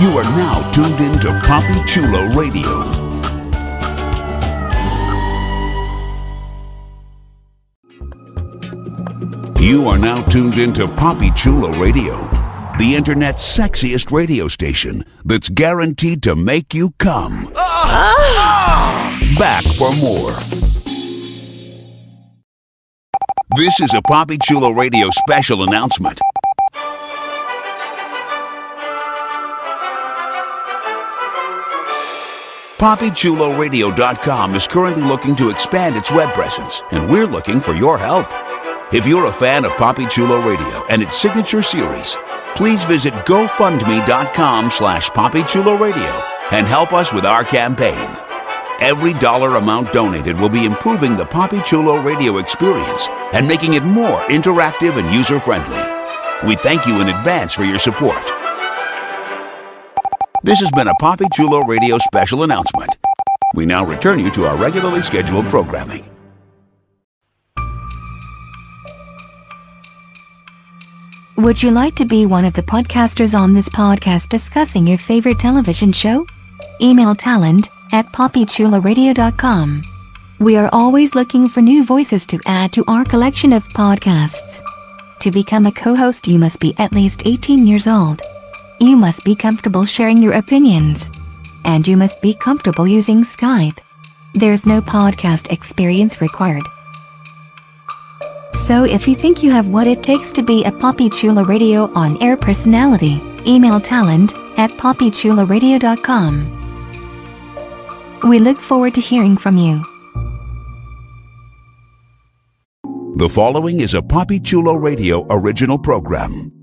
You are now tuned in to Papi Chulo Radio. You are now tuned into Papi Chulo Radio, the internet's sexiest radio station that's guaranteed to make you come. Back for more. This is a Papi Chulo Radio special announcement. PapiChuloRadio.com is currently looking to expand its web presence, and we're looking for your help. If you're a fan of Papi Chulo Radio and its signature series, please visit GoFundMe.com slash PapiChuloRadio and help us with our campaign. Every dollar amount donated will be improving the Papi Chulo radio experience and making it more interactive and user-friendly. We thank you in advance for your support. This has been a Papi Chulo Radio special announcement. We now return you to our regularly scheduled programming. Would you like to be one of the podcasters on this podcast discussing your favorite television show? Email talent at papichuloradio.com. We are always looking for new voices to add to our collection of podcasts. To become a co-host you must be at least 18 years old. You must be comfortable sharing your opinions. And you must be comfortable using Skype. There's no podcast experience required. So if you think you have what it takes to be a Papi Chulo Radio on-air personality, email talent at papichuloradio.com. We look forward to hearing from you. The following is a Papi Chulo Radio original program.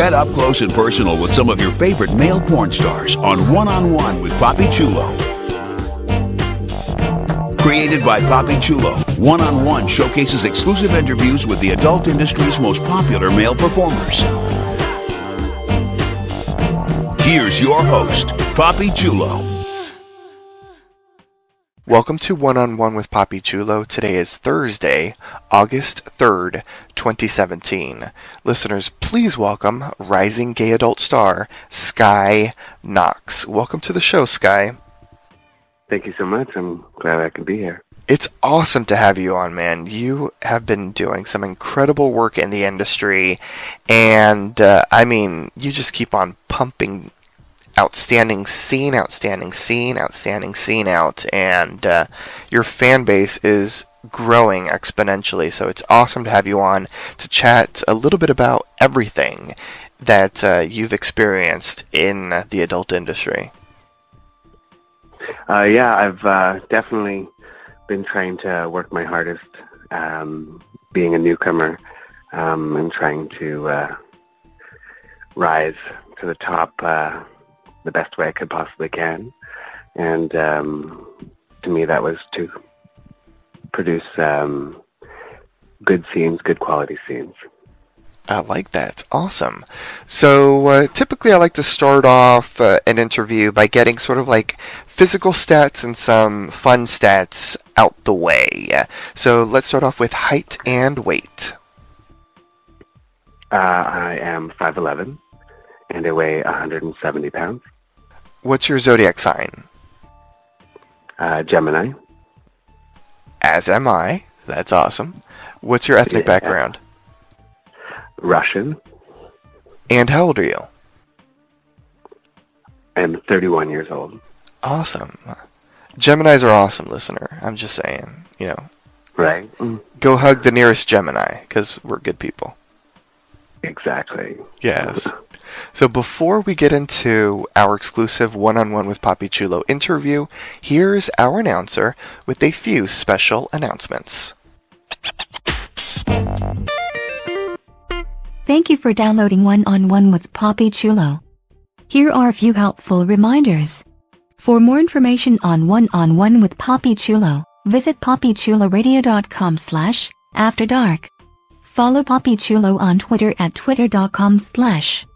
Get up close and personal with some of your favorite male porn stars on One on One with Papi Chulo. Created by Papi Chulo, One on One showcases exclusive interviews with the adult industry's most popular male performers. Here's your host, Papi Chulo. Welcome to One on One with Papi Chulo. Today is Thursday, August 3rd, 2017. Listeners, please welcome rising gay adult star Skyy Knox. Welcome to the show, Skyy. Thank you so much. I'm glad I could be here. It's awesome to have you on, man. You have been doing some incredible work in the industry, and uh, I mean, you just keep on pumping outstanding scene, outstanding scene, outstanding scene out, and uh, your fan base is growing exponentially. So it's awesome to have you on to chat a little bit about everything that uh, you've experienced in the adult industry. Uh, yeah, I've uh, definitely been trying to work my hardest, um, being a newcomer, um, and trying to uh, rise to the top uh, the best way I could possibly can. And um, to me, that was to produce um, good scenes, good quality scenes. I like that. Awesome. So uh, typically, I like to start off uh, an interview by getting sort of like physical stats and some fun stats out the way. So let's start off with height and weight. Uh, I am 5'11", and I weigh 170 pounds. What's your zodiac sign? Uh, Gemini. As am I. That's awesome. What's your ethnic Yeah. background? Russian. And how old are you? I'm 31 years old. Awesome. Geminis are awesome, listener. I'm just saying. You know, Right? Go hug the nearest Gemini because we're good people. Exactly. Yes. So before we get into our exclusive one-on-one with Papi Chulo interview, here's our announcer with a few special announcements. Thank you for downloading One on One with Papi Chulo. Here are a few helpful reminders. For more information on One on One with Papi Chulo, visit papichuloradio.com slash after dark. Follow Papi Chulo on Twitter at twitter.com slash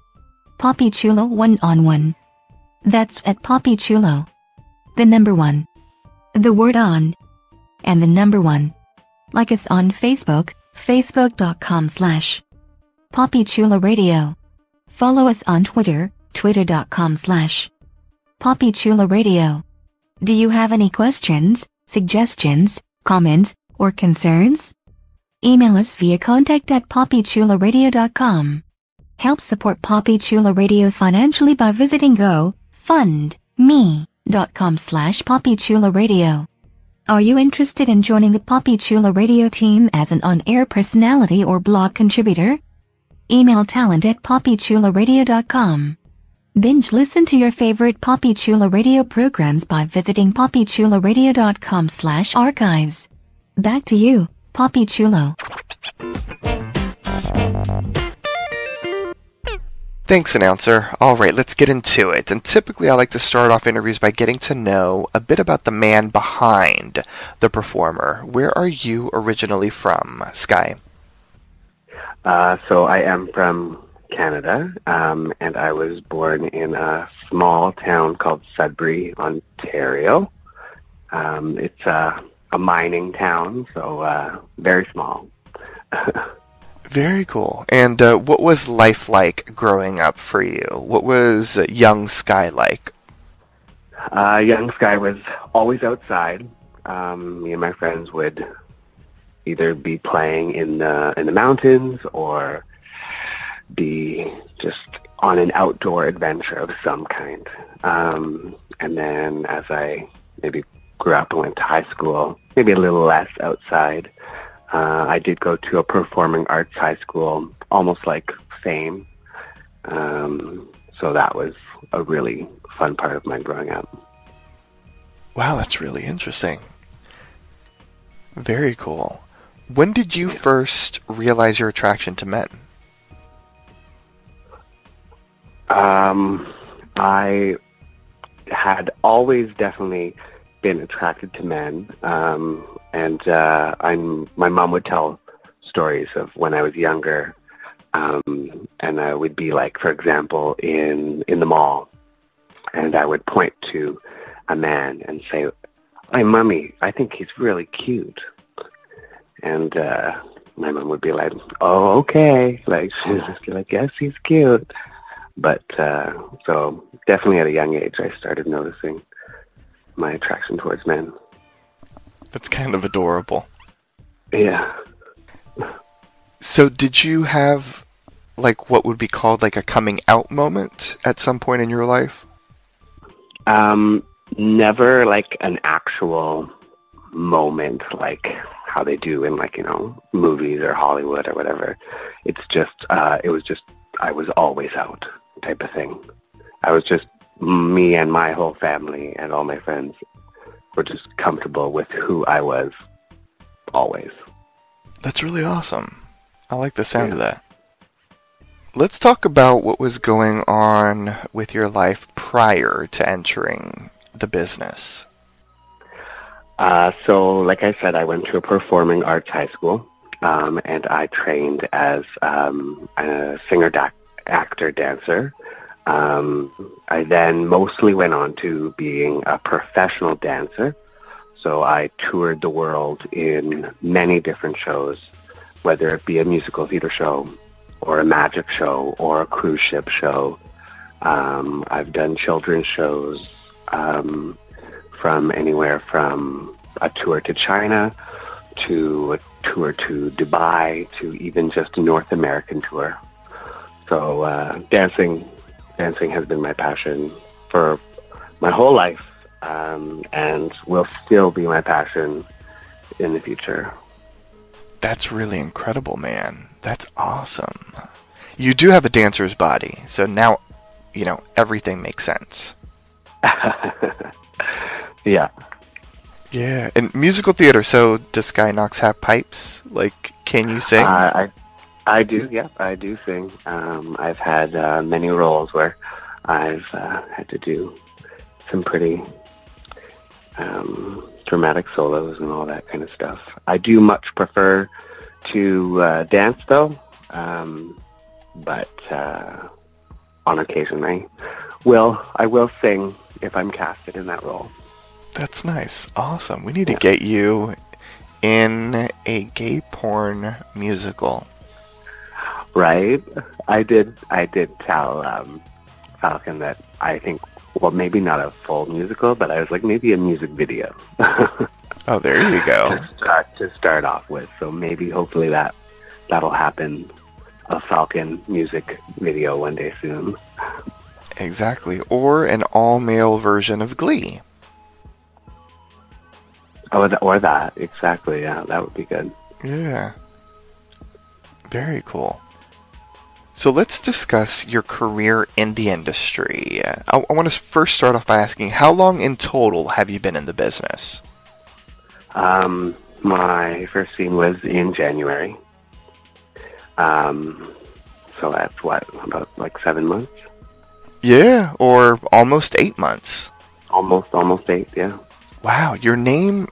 Papi Chulo one on one. That's at Papi Chulo. The number one. The word on. And the number one. Like us on Facebook, facebook.com slash Papi Chulo Radio. Follow us on Twitter, twitter.com slash Papi Chulo Radio. Do you have any questions, suggestions, comments, or concerns? Email us via contact at papichuloradio.com. Help support Papi Chulo Radio financially by visiting gofundme.com slash Papi Chulo Radio. Are you interested in joining the Papi Chulo Radio team as an on-air personality or blog contributor? Email talent at papichuloradio.com. Binge listen to your favorite Papi Chulo Radio programs by visiting papichuloradio.com slash archives. Back to you, Papi Chulo. Thanks, announcer. All right, let's get into it. And typically, I like to start off interviews by getting to know a bit about the man behind the performer. Where are you originally from, Skyy? Uh, so I am from Canada, um, and I was born in a small town called Sudbury, Ontario. Um, it's a, a mining town, so uh, very small. Very cool. And uh, what was life like growing up for you? What was young Skyy like? Uh, young Skyy was always outside. Um, me and my friends would either be playing in the in the mountains or be just on an outdoor adventure of some kind. Um, and then as I maybe grew up and went to high school, maybe a little less outside, uh, I did go to a performing arts high school, almost like FAME. Um, so that was a really fun part of my growing up. Wow, that's really interesting. Very cool. When did you first realize your attraction to men? Um, I had always definitely been attracted to men, um, and uh, I'm my mom would tell stories of when I was younger, um, and I would be like, for example, in in the mall, and I would point to a man and say, "Hey, mommy, I think he's really cute," and uh, my mom would be like, "Oh, okay," like she's like, "Yes, he's cute." But uh, so definitely at a young age, I started noticing my attraction towards men. That's kind of adorable. Yeah. So, did you have like what would be called like a coming out moment at some point in your life? Um, never like an actual moment like how they do in like, you know, movies or Hollywood or whatever. It's just, uh, it was just, I was always out type of thing. I was just, me and my whole family and all my friends were just comfortable with who I was always. That's really awesome. I like the sound of that. Let's talk about what was going on with your life prior to entering the business. Uh, so, like I said, I went to a performing arts high school, um, and I trained as um, a singer, da- actor, dancer. Um, I then mostly went on to being a professional dancer. So I toured the world in many different shows, whether it be a musical theater show or a magic show or a cruise ship show. Um, I've done children's shows um, from anywhere from a tour to China to a tour to Dubai to even just a North American tour. So uh, dancing, dancing has been my passion for my whole life, um, and will still be my passion in the future. That's really incredible, man. That's awesome. you do have a dancer's body, so now, you know, everything makes sense. yeah. Yeah, and musical theater. So does Skyy Knox have pipes? Like, can you sing? Uh, I, I do. Yep, I do sing. Um, I've had uh, many roles where I've uh, had to do some pretty um, dramatic solos and all that kind of stuff. I do much prefer to uh, dance, though. Um, but uh, on occasion, I will. I will sing if I'm casted in that role. That's nice. Awesome. We need to get you in a gay porn musical. Right. I did. I did tell um, Falcon that I think. Well, maybe not a full musical, but I was like maybe a music video Oh, there you go. to start to start off with. So maybe, hopefully, that that'll happen. A Falcon music video one day soon. exactly. Or an all-male version of Glee. Oh, or that exactly. Yeah, that would be good. Yeah. Very cool. So let's discuss your career in the industry. I, I want to first start off by asking, how long in total have you been in the business? Um, my first scene was in January. Um, so that's what about like seven months, Yeah, or almost eight months. almost almost eight. Yeah. Wow, your name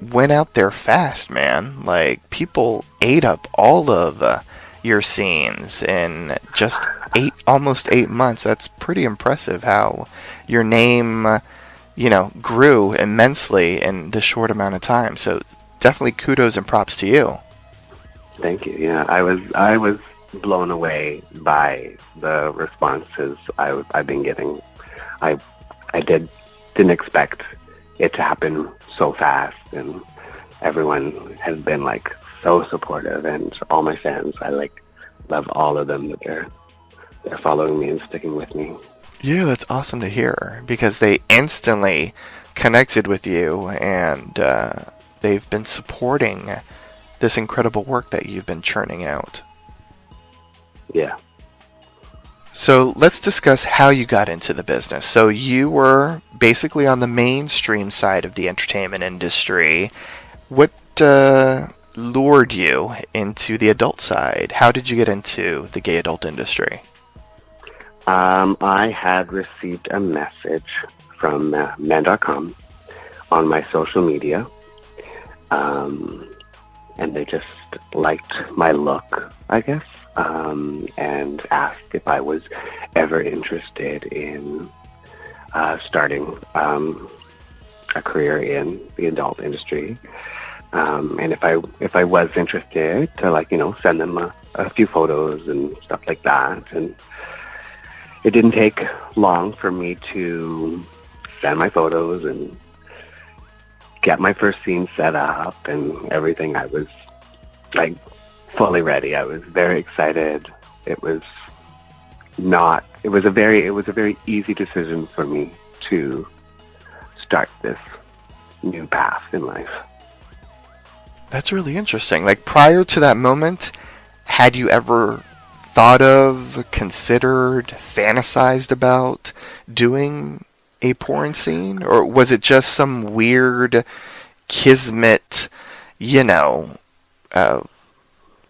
went out there fast, man. Like people ate up all of uh, your scenes in just eight, almost eight months. That's pretty impressive. How your name, you know, grew immensely in this short amount of time. So definitely kudos and props to you. Thank you. Yeah, I was I was blown away by the responses I, I've been getting. I I did didn't expect it to happen so fast, and everyone has been like so supportive, and all my fans. I like love all of them that they're they're following me and sticking with me. Yeah, that's awesome to hear because they instantly connected with you and uh, they've been supporting this incredible work that you've been churning out. Yeah. So let's discuss how you got into the business. So you were basically on the mainstream side of the entertainment industry. What uh, lured you into the adult side? How did you get into the gay adult industry? Um, I had received a message from uh, men.com on my social media, um, and they just liked my look, I guess, um, and asked if I was ever interested in uh, starting um, a career in the adult industry. Um, and if I if I was interested, to like you know send them a, a few photos and stuff like that, and it didn't take long for me to send my photos and get my first scene set up and everything. I was like fully ready. I was very excited. It was not. It was a very. It was a very easy decision for me to start this new path in life. That's really interesting. Like prior to that moment, had you ever thought of, considered, fantasized about doing a porn scene? Or was it just some weird kismet, you know, uh,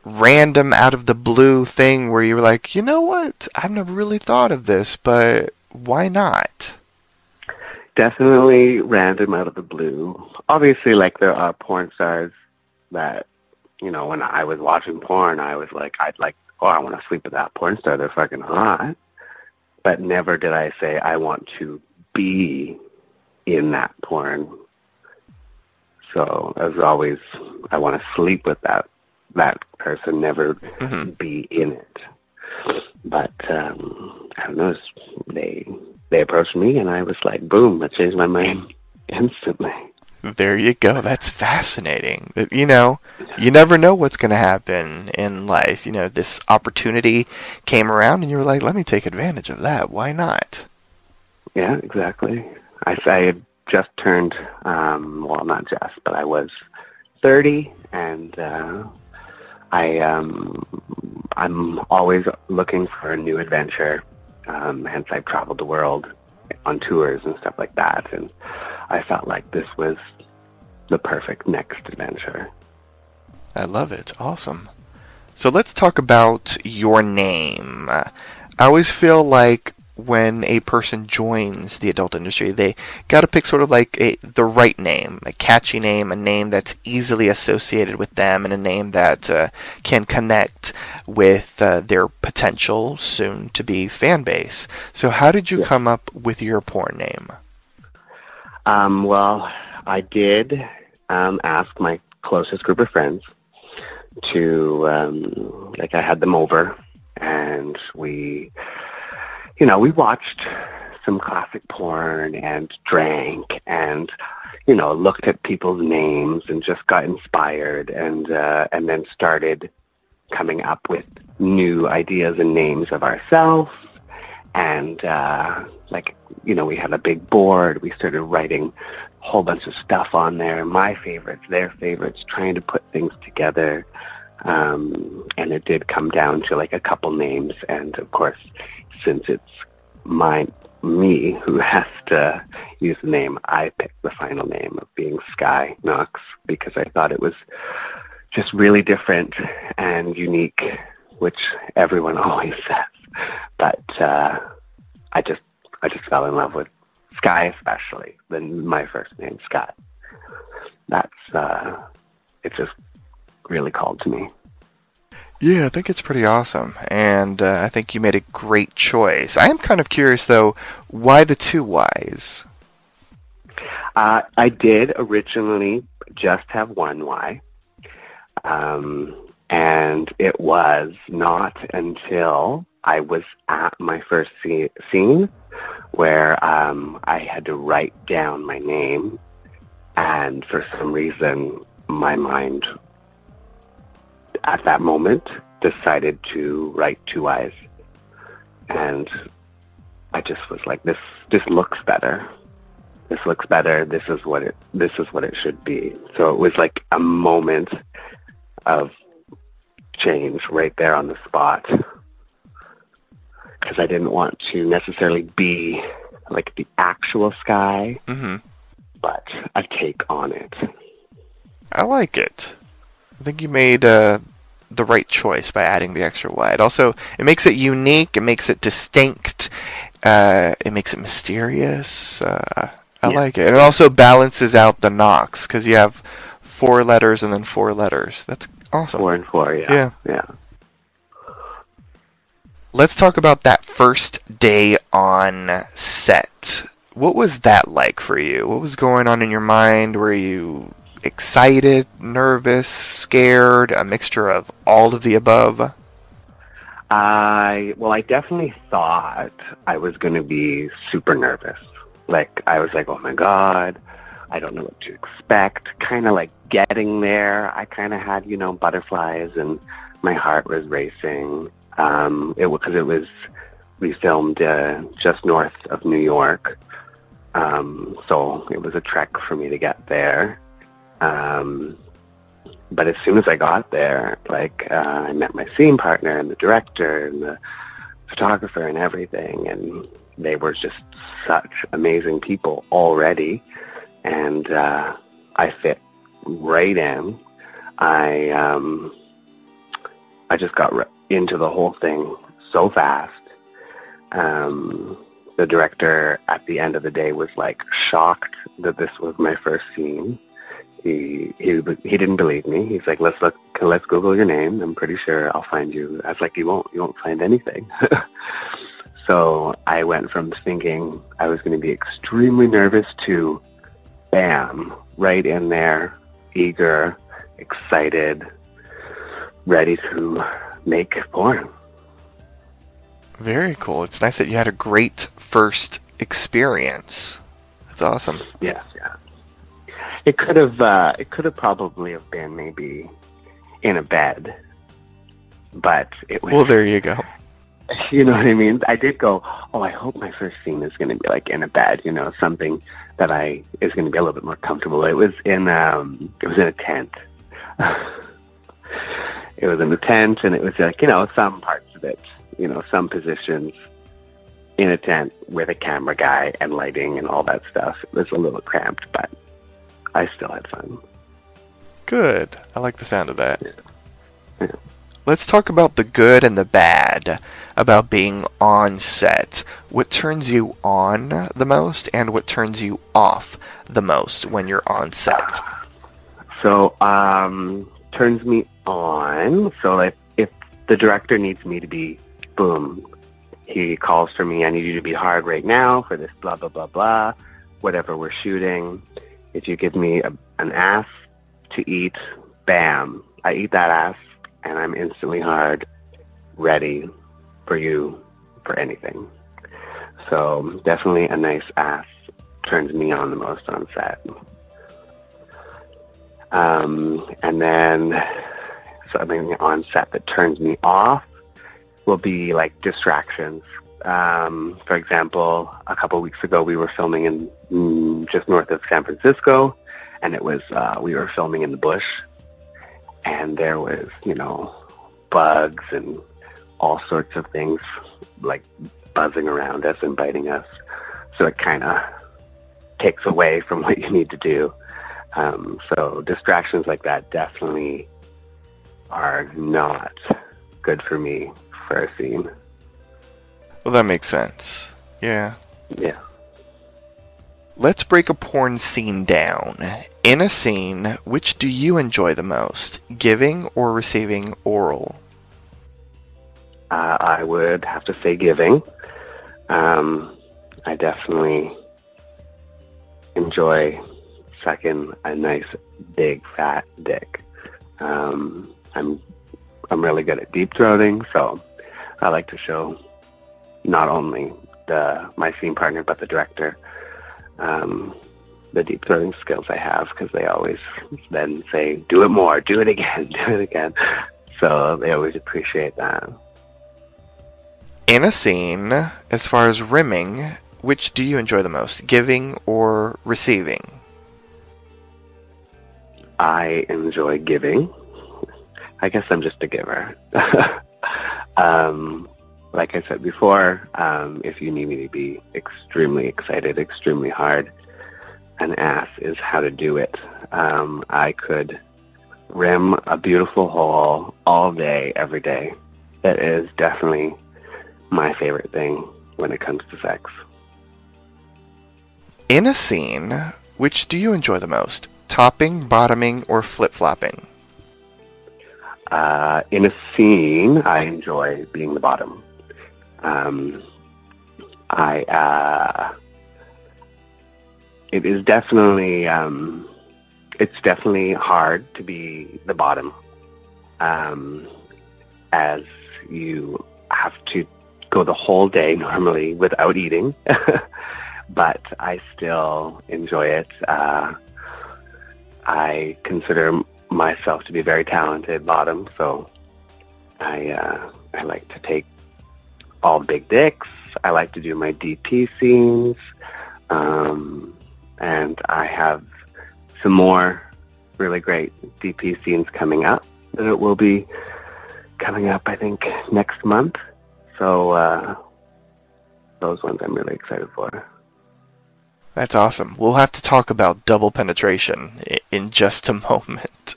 random out of the blue thing where you were like, you know what? I've never really thought of this, but why not? Definitely random out of the blue. Obviously, like there are porn stars that, you know, when I was watching porn, I was like, I'd like, oh, I want to sleep with that porn star. They're fucking hot. But never did I say I want to be in that porn. So as always, I want to sleep with that that person, never Mhm. be in it. But um, I don't know. They they approached me, and I was like, boom! I changed my mind instantly. There you go. That's fascinating. You know, you never know what's going to happen in life. You know, this opportunity came around and you were like, let me take advantage of that. Why not? Yeah, exactly. I, I had just turned, um, well, not just, but I was 30, and uh, I um, I'm always looking for a new adventure. Um, hence, I've traveled the world on tours and stuff like that, and I felt like this was the perfect next adventure. I love it. Awesome. So let's talk about your name. I always feel like when a person joins the adult industry, they got to pick sort of like a, the right name, a catchy name, a name that's easily associated with them, and a name that uh, can connect with uh, their potential soon to be fan base. So, how did you Yeah. come up with your porn name? Um, well, I did um, ask my closest group of friends to, um, like, I had them over, and we, you know, we watched some classic porn and drank and, you know, looked at people's names and just got inspired and uh, and then started coming up with new ideas and names of ourselves and uh, like you know we had a big board we started writing a whole bunch of stuff on there my favorites their favorites trying to put things together. Um, and it did come down to like a couple names and of course since it's my me who has to use the name i picked the final name of being skyy knox because i thought it was just really different and unique which everyone always says. But uh, I just I just fell in love with Skyy especially. Then my first name Scott. That's uh, it just really called to me. Yeah, I think it's pretty awesome, and uh, I think you made a great choice. I am kind of curious though, why the two Y's? Uh, I did originally just have one Y, um, and it was not until I was at my first scene where um, I had to write down my name, and for some reason my mind at that moment decided to write two Y's, and I just was like, this this looks better. This looks better. This is what it this is what it should be. So it was like a moment of change right there on the spot because I didn't want to necessarily be like the actual sky, Mm-hmm. but a take on it. I like it. I think you made uh, the right choice by adding the extra Y. It also it makes it unique. It makes it distinct. Uh, it makes it mysterious. Uh, I Yeah. like it. It also balances out the Knox because you have four letters and then four letters. That's awesome. Four and four, yeah. Yeah. Yeah. Let's talk about that first day on set. What was that like for you? What was going on in your mind? Were you excited, nervous, scared, a mixture of all of the above? I well, I definitely thought I was going to be super nervous. Like I was like, oh my god, I don't know what to expect. Kind of like getting there, I kind of had you know butterflies and my heart was racing. Um, it because it was we filmed uh, just north of New York, um, so it was a trek for me to get there. Um, but as soon as I got there, like uh, I met my scene partner and the director and the photographer and everything, and they were just such amazing people already, and uh, I fit right in. I um, I just got r- into the whole thing so fast. Um, the director at the end of the day was like shocked that this was my first scene he he he didn't believe me. He's like, let's look, let's Google your name. I'm pretty sure I'll find you. I was like, you won't, you won't find anything. so I went from thinking I was going to be extremely nervous to, bam, right in there, eager, excited, ready to make porn. Very cool. It's nice that you had a great first experience. That's awesome. Yes, yeah. It could have, uh, it could have probably have been maybe in a bed, but it was. Well, there you go. You know what I mean? I did go, oh, I hope my first scene is going to be like in a bed, you know, something that I is going to be a little bit more comfortable. It was in um, it was in a tent, it was in the tent, and it was like you know some parts of it, you know, some positions in a tent with a camera guy and lighting and all that stuff. It was a little cramped, but I still had fun. Good. I like the sound of that. Yeah. Let's talk about the good and the bad about being on set. What turns you on the most and what turns you off the most when you're on set? So, um, turns me on. So, like, if the director needs me to be, boom, he calls for me, I need you to be hard right now for this blah, blah, blah, blah, whatever we're shooting. If you give me a, an ass to eat, bam, I eat that ass and I'm instantly hard, ready for you for anything. So definitely a nice ass turns me on the most on set. Um, and then something on set that turns me off will be like distractions. Um, for example, a couple weeks ago we were filming in mm, just north of San Francisco, and it was uh, we were filming in the bush, and there was you know bugs and all sorts of things like buzzing around us and biting us. So it kind of takes away from what you need to do. Um, so distractions like that definitely are not good for me for a scene. Well, that makes sense. Yeah. Yeah. Let's break a porn scene down. In a scene, which do you enjoy the most, giving or receiving oral? Uh, I would have to say giving. Um, I definitely enjoy sucking a nice big fat dick. Um, I'm I'm really good at deep throating, so I like to show not only the my scene partner but the director um, the deep throating skills I have because they always then say, "Do it more, do it again, do it again." So they always appreciate that. In a scene, as far as rimming, which do you enjoy the most, giving or receiving? I enjoy giving. I guess I'm just a giver. um, like I said before, um, if you need me to be extremely excited, extremely hard, an ass is how to do it. Um, I could rim a beautiful hole all day, every day. That is definitely my favorite thing when it comes to sex. In a scene, which do you enjoy the most, topping, bottoming, or flip-flopping? Uh, in a scene, I enjoy being the bottom. Um, I uh, it is definitely um, it's definitely hard to be the bottom, um, as you have to go the whole day normally without eating, but I still enjoy it. Uh, I consider myself to be very talented bottom, so I uh, I like to take all big dicks. I like to do my DP scenes, um, and I have some more really great DP scenes coming up that it will be coming up, I think, next month. So uh, those ones I'm really excited for. That's awesome. We'll have to talk about double penetration in just a moment.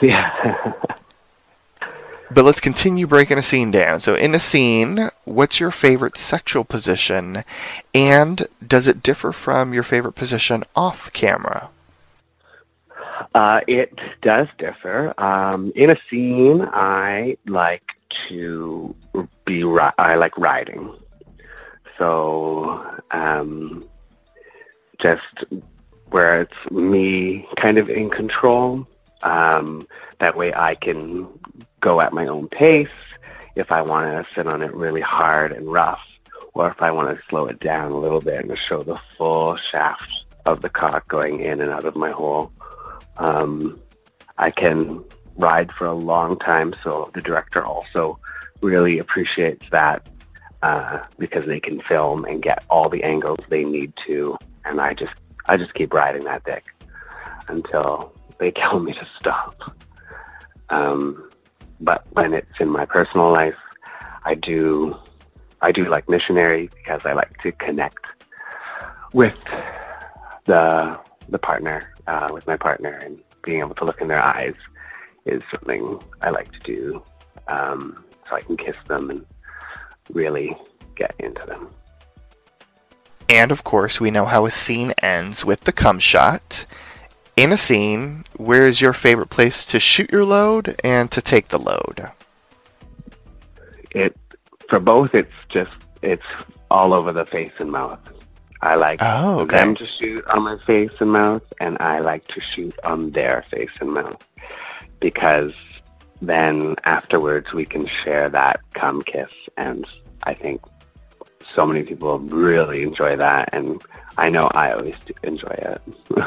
Yeah. But let's continue breaking a scene down. So, in a scene, what's your favorite sexual position, and does it differ from your favorite position off camera? Uh, it does differ. Um, in a scene, I like to be. Ri- I like riding. So, um, just where it's me kind of in control. Um, that way, I can go at my own pace. If I want to sit on it really hard and rough, or if I want to slow it down a little bit and show the full shaft of the cock going in and out of my hole. Um, I can ride for a long time, so the director also really appreciates that uh, because they can film and get all the angles they need to, and I just I just keep riding that dick until they tell me to stop. Um, but when it's in my personal life, I do I do like missionary because I like to connect with the the partner, uh, with my partner, and being able to look in their eyes is something I like to do, um, so I can kiss them and really get into them. And of course, we know how a scene ends with the cum shot. In a scene, where is your favorite place to shoot your load and to take the load? It for both, it's just it's all over the face and mouth. I like Oh, okay. them to shoot on my face and mouth, and I like to shoot on their face and mouth because then afterwards we can share that cum kiss, and I think so many people really enjoy that, and I know I always do enjoy it.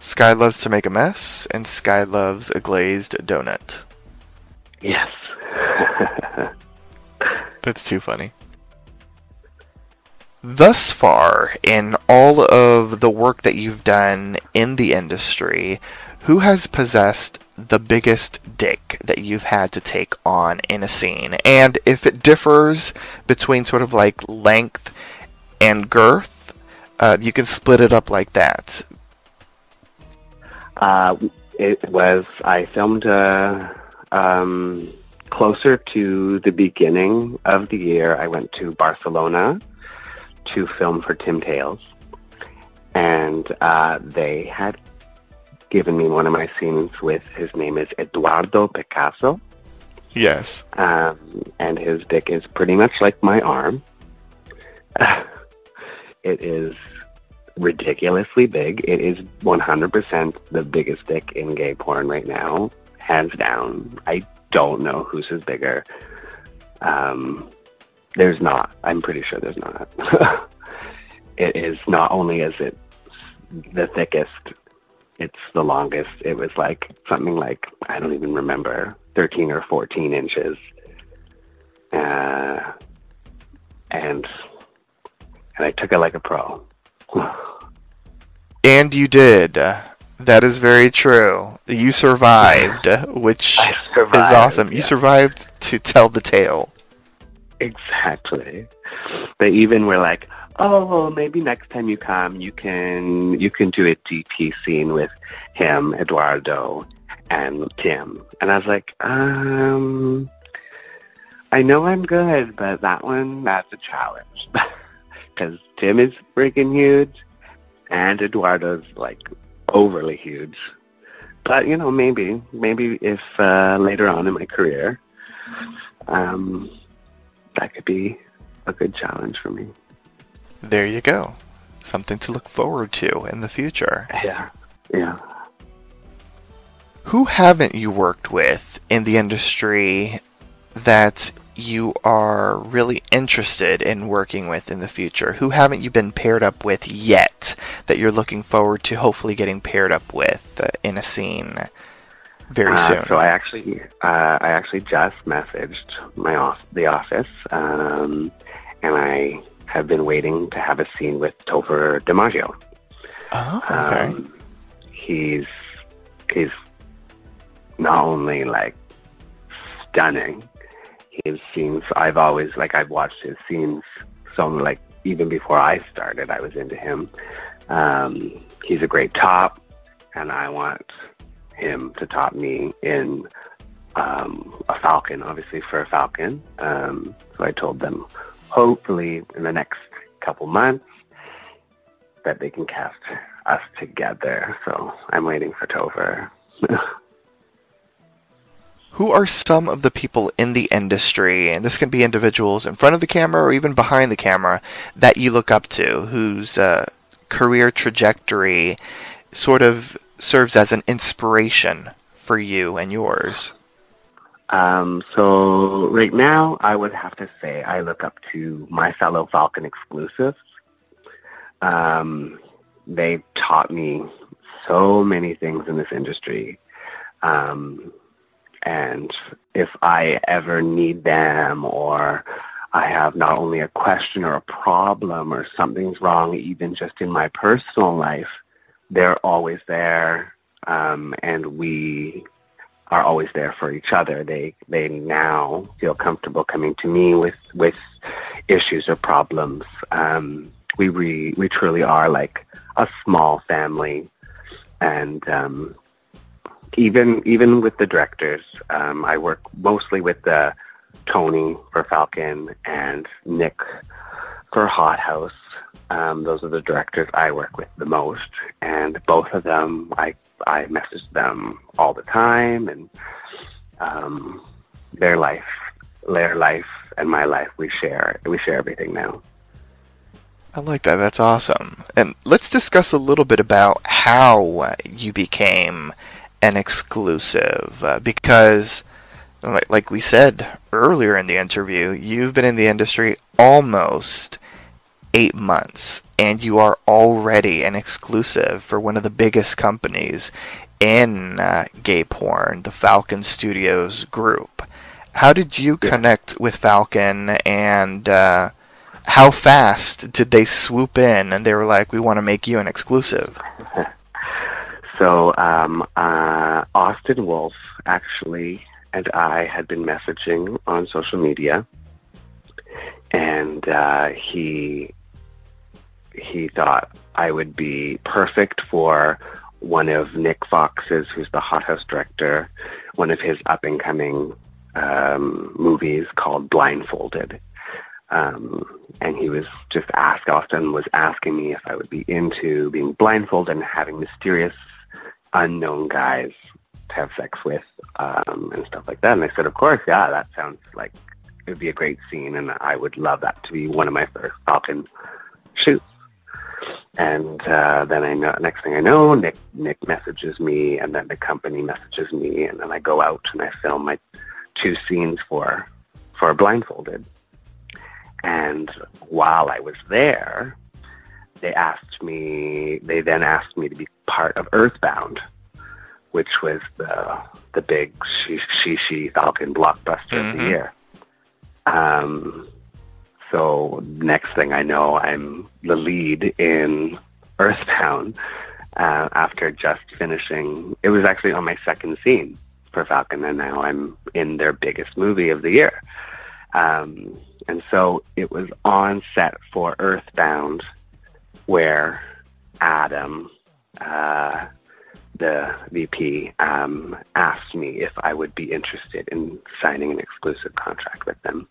Skyy loves to make a mess, and Skyy loves a glazed donut. yes. That's too funny. Thus far, in all of the work that you've done in the industry, who has possessed the biggest dick that you've had to take on in a scene? And if it differs between sort of like length and girth, uh, you can split it up like that. Uh, it was, I filmed uh, um, closer to the beginning of the year. I went to Barcelona to film for Tim Tales. And uh, they had given me one of my scenes with, his name is Eduardo Picasso. Yes. Um, and his dick is pretty much like my arm. it is ridiculously big. It is 100% the biggest dick in gay porn right now, hands down. I don't know whose is bigger. Um, there's not. I'm pretty sure there's not. it is not only is it the thickest, it's the longest. It was like something like, I don't even remember, 13 or 14 inches. Uh, and and I took it like a pro. And you did. That is very true. You survived, which I is survived, awesome. You survived to tell the tale. Exactly. They even were like, "Oh, maybe next time you come, you can you can do a DP scene with him, Eduardo, and Tim." And I was like, "Um, I know I'm good, but that one that's a challenge because Tim is freaking huge, and Eduardo's like overly huge." But you know, maybe maybe if uh, later on in my career, um, that could be a good challenge for me. There you go. Something to look forward to in the future. Yeah. Yeah. Who haven't you worked with in the industry that you are really interested in working with in the future? Who haven't you been paired up with yet that you're looking forward to hopefully getting paired up with uh, in a scene very Uh, soon? so I actually, uh, I actually just messaged my off the office, um, and I have been waiting to have a scene with Topher DiMaggio. oh, okay. Um, he's he's not only like stunning. His scenes, I've always like I've watched his scenes. So like even before I started, I was into him. Um, he's a great top, and I want him to top me in um, a Falcon, obviously for a Falcon. Um, so I told them, hopefully in the next couple months, that they can cast us together. So I'm waiting for Topher. Who are some of the people in the industry, and this can be individuals in front of the camera or even behind the camera, that you look up to, whose uh, career trajectory sort of serves as an inspiration for you and yours? Um, so right now, I would have to say I look up to my fellow Falcon exclusives. Um, they taught me so many things in this industry. Um, and if I ever need them or I have not only a question or a problem or something's wrong, even just in my personal life, they're always there. Um, and we are always there for each other. They they now feel comfortable coming to me with with issues or problems. Um, we re, we truly are like a small family, and um, even even with the directors, um, I work mostly with the Tony for Falcon and Nick for Hot House. Um, those are the directors I work with the most, and both of them, I I message them all the time, and um, their life, their life, and my life, we share. We share everything now. I like that. That's awesome. And let's discuss a little bit about how you became an exclusive, uh, because, like, like we said earlier in the interview, you've been in the industry almost eight months, and you are already an exclusive for one of the biggest companies in uh, gay porn, the Falcon Studios group. How did you connect with Falcon, and uh, how fast did they swoop in and they were like, "We want to make you an exclusive"? So um, uh, Austin Wolf actually and I had been messaging on social media, and uh, he he thought I would be perfect for one of Nick Fox's, who's the Hot House director, one of his up and coming um, movies called Blindfolded. Um, and he was just asked, Austin was asking me if I would be into being blindfolded and having mysterious, unknown guys to have sex with um, and stuff like that. And I said, of course, yeah, that sounds like it would be a great scene, and I would love that to be one of my first Falcon shoots. And uh, then I know, next thing I know, Nick Nick messages me, and then the company messages me, and then I go out and I film my two scenes for for Blindfolded. And while I was there, they asked me. They then asked me to be part of Earthbound, which was the the big she she, she Falcon blockbuster of the Mhm. year. Um, so next thing I know, I'm the lead in Earthbound uh, after just finishing. It was actually on my second scene for Falcon, and now I'm in their biggest movie of the year. Um, and so it was on set for Earthbound, where Adam, uh, the VP, um, asked me if I would be interested in signing an exclusive contract with them.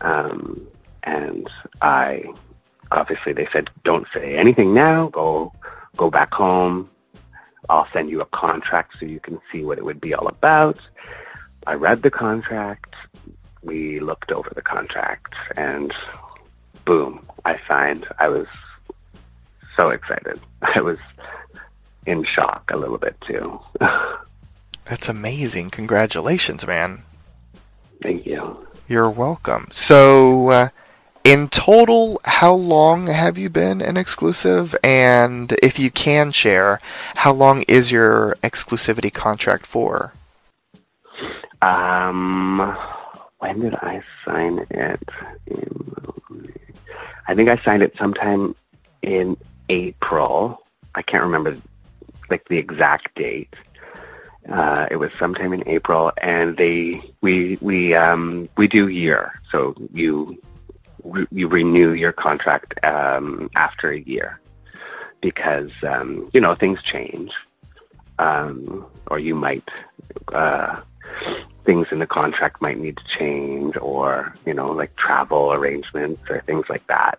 Um, and I, obviously, they said, "Don't say anything now. Go, go back home. I'll send you a contract so you can see what it would be all about." I read the contract. We looked over the contract, and boom, I signed. I was so excited. I was in shock a little bit too. That's amazing. Congratulations, man. Thank you. You're welcome. So, uh, in total, how long have you been an exclusive? And if you can share, how long is your exclusivity contract for? Um, when did I sign it? I think I signed it sometime in April. I can't remember like the exact date. Uh, it was sometime in April, and they we we um, we do year, so you re- you renew your contract um, after a year because um, you know things change, um, or you might uh, things in the contract might need to change, or you know like travel arrangements or things like that.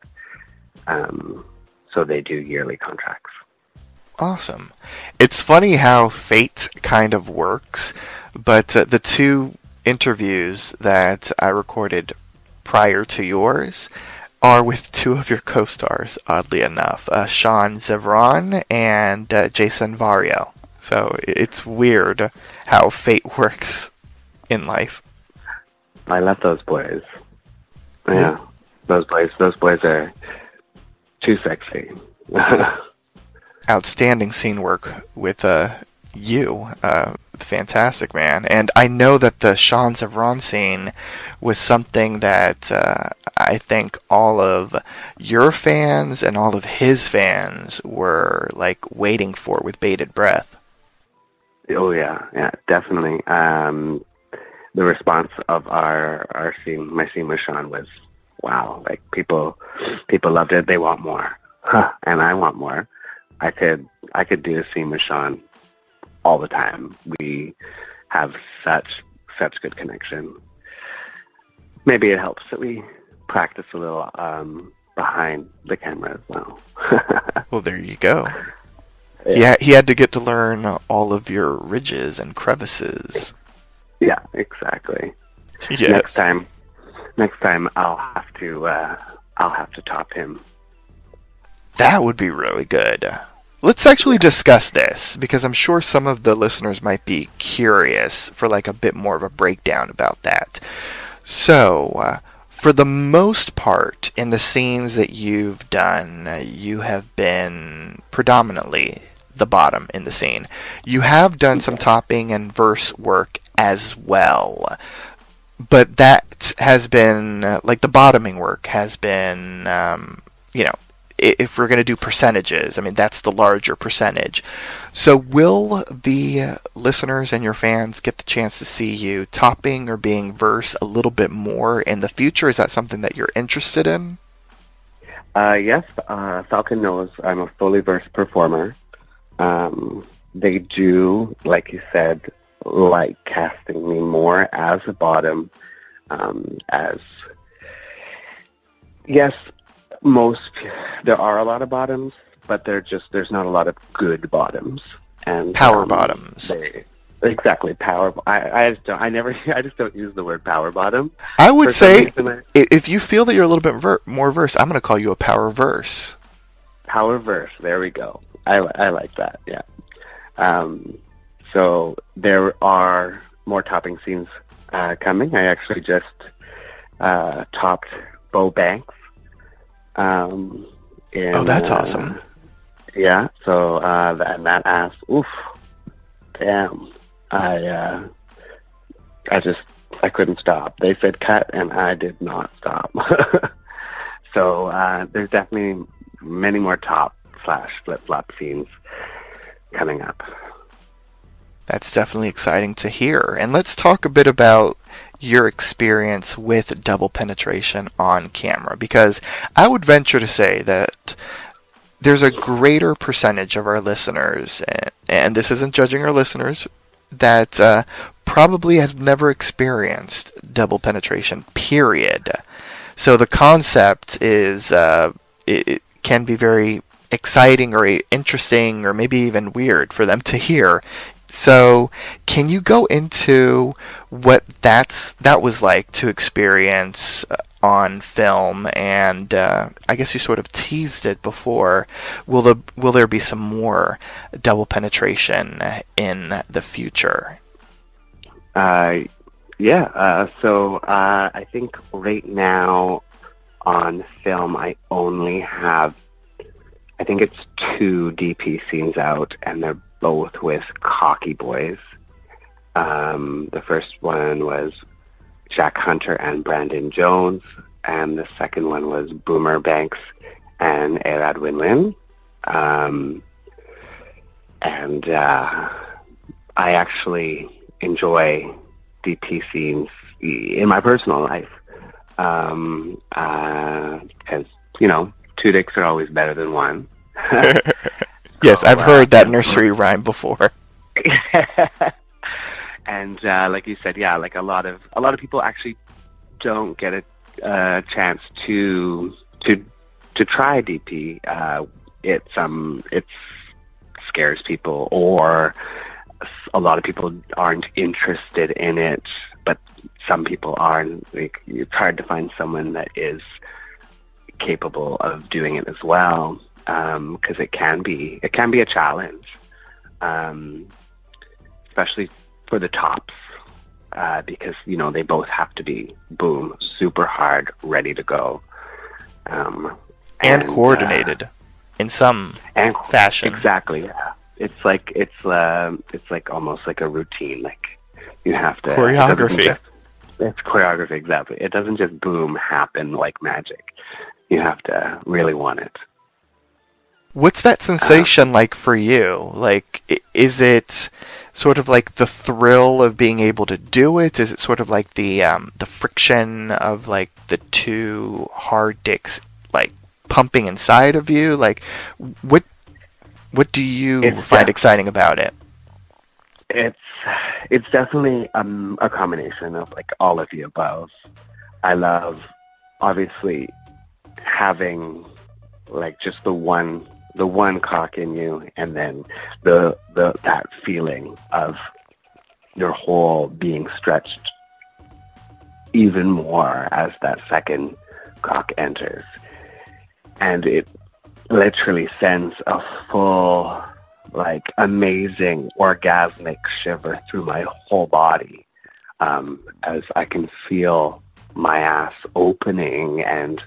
Um, so they do yearly contracts. Awesome. It's funny how fate kind of works, but uh, the two interviews that I recorded prior to yours are with two of your co-stars, oddly enough, uh, Sean Zevran and uh, Jason Vario. So it's weird how fate works in life. I love those boys. Yeah, those boys. Those boys are too sexy. outstanding scene work with uh, you. Uh, fantastic, man. And I know that the Sean Zevran scene was something that uh, I think all of your fans and all of his fans were like waiting for with bated breath. Oh yeah, yeah, definitely. Um, the response of our our scene, my scene with Sean was, wow, like people people loved it. They want more, huh, and I want more. I could I could do a scene with Sean all the time. We have such such good connection. Maybe it helps that we practice a little um, behind the camera as well. Well, there you go. Yeah, he had to get to learn all of your ridges and crevices. yeah, exactly. Yes. Next time, next time I'll have to uh, I'll have to top him. That would be really good. Let's actually discuss this because I'm sure some of the listeners might be curious for like a bit more of a breakdown about that. So, uh, for the most part, in the scenes that you've done, uh, you have been predominantly the bottom in the scene. You have done some topping and verse work as well. But that has been, uh, like, the bottoming work has been, um, you know, if we're going to do percentages, I mean, that's the larger percentage. So, will the listeners and your fans get the chance to see you topping or being verse a little bit more in the future? Is that something that you're interested in? Uh, yes, uh, Falcon knows I'm a fully verse performer. Um, they do, like you said, like casting me more as a bottom. Um, as yes, most there are a lot of bottoms, but they're just there's not a lot of good bottoms and Power um, bottoms. they- exactly power. I I just don't. I never. I just don't use the word power bottom. I would say, i- if you feel that you're a little bit ver- more verse, I'm going to call you a power verse. Power verse. There we go. I, I like that. Yeah. Um, so there are more topping scenes uh, coming. I actually just uh, topped Bo Banks. Um, Oh, that's uh, awesome. Yeah. So uh, that, that ass. Oof. Damn. I uh, I just I couldn't stop. They said cut, and I did not stop. so uh, there's definitely many more top slash flip flop scenes coming up. That's definitely exciting to hear. And let's talk a bit about your experience with double penetration on camera because I would venture to say that there's a greater percentage of our listeners, and, and this isn't judging our listeners, that uh, probably have never experienced double penetration, period. So the concept is, uh, it, it can be very exciting or interesting or maybe even weird for them to hear. So, can you go into what that's that was like to experience uh, on film? And uh, I guess you sort of teased it before. Will the will there be some more double penetration in the future? Uh, yeah. Uh, so uh, I think right now on film, I only have, I think it's two DP scenes out, and they're both with Cocky Boys. Um, the first one was Jack Hunter and Brandon Jones, and the second one was Boomer Banks and Arad Winwin. Um, and uh, I actually enjoy DP scenes in my personal life. Um, uh 'cause you know, two dicks are always better than one. Yes, I've Oh, heard that nursery rhyme before. and uh, like you said, yeah, like a lot of a lot of people actually don't get a uh, chance to to to try DP. Uh, it's um it scares people, or a lot of people aren't interested in it. But some people are. and, Like it's hard to find someone that is capable of doing it as well because it can be it can be a challenge. Um, especially for the tops, uh, because you know they both have to be boom, super hard, ready to go, um, and, uh, coordinated in some and fashion. Exactly. Yeah. It's like it's um it's like almost like a routine. Like you have to it Choreography. just- It's choreography. Exactly. It doesn't just boom happen like magic. You have to really want it. What's that sensation like for you? Like, is it sort of like the thrill of being able to do it? Is it sort of like the um, the friction of like the two hard dicks like pumping inside of you? Like what what do you find uh, exciting about it? It's it's definitely um, a combination of like all of the above. I love obviously having like just the one the one cock in you and then the the that feeling of your whole being stretched even more as that second cock enters. And it literally sends a full like amazing orgasmic shiver through my whole body um, as I can feel my ass opening and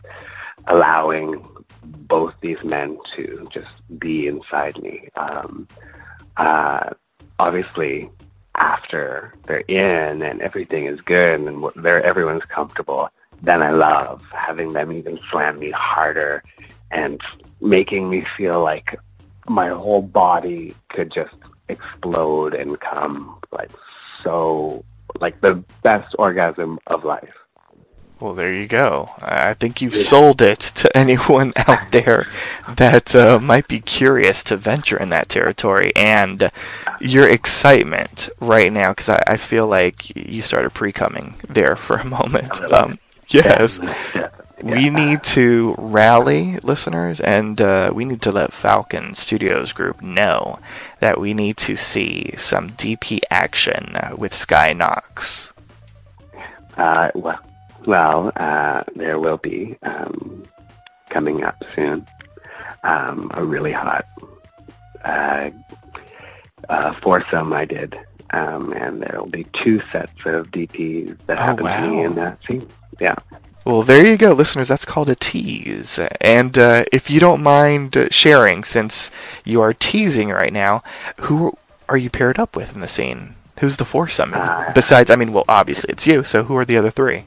allowing both these men to just be inside me. Um, uh, obviously, after they're in and everything is good and they're everyone's comfortable, then I love having them even slam me harder and making me feel like my whole body could just explode and come like so like the best orgasm of life. Well, there you go. I think you've sold it to anyone out there that uh, might be curious to venture in that territory. And your excitement right now, because I, I feel like you started pre-coming there for a moment. Um, yes. We need to rally listeners, and uh, we need to let Falcon Studios Group know that we need to see some DP action with Skyy Knox. Uh, well, well, uh, there will be um, coming up soon um, a really hot uh, uh, foursome I did, um, and there will be two sets of DPs that Oh, happen to me in that scene. Yeah. Well, there you go, listeners. That's called a tease. And uh, if you don't mind uh, sharing, since you are teasing right now, who are you paired up with in the scene? Who's the foursome? Uh, Besides, I mean, well, obviously it's you. So who are the other three?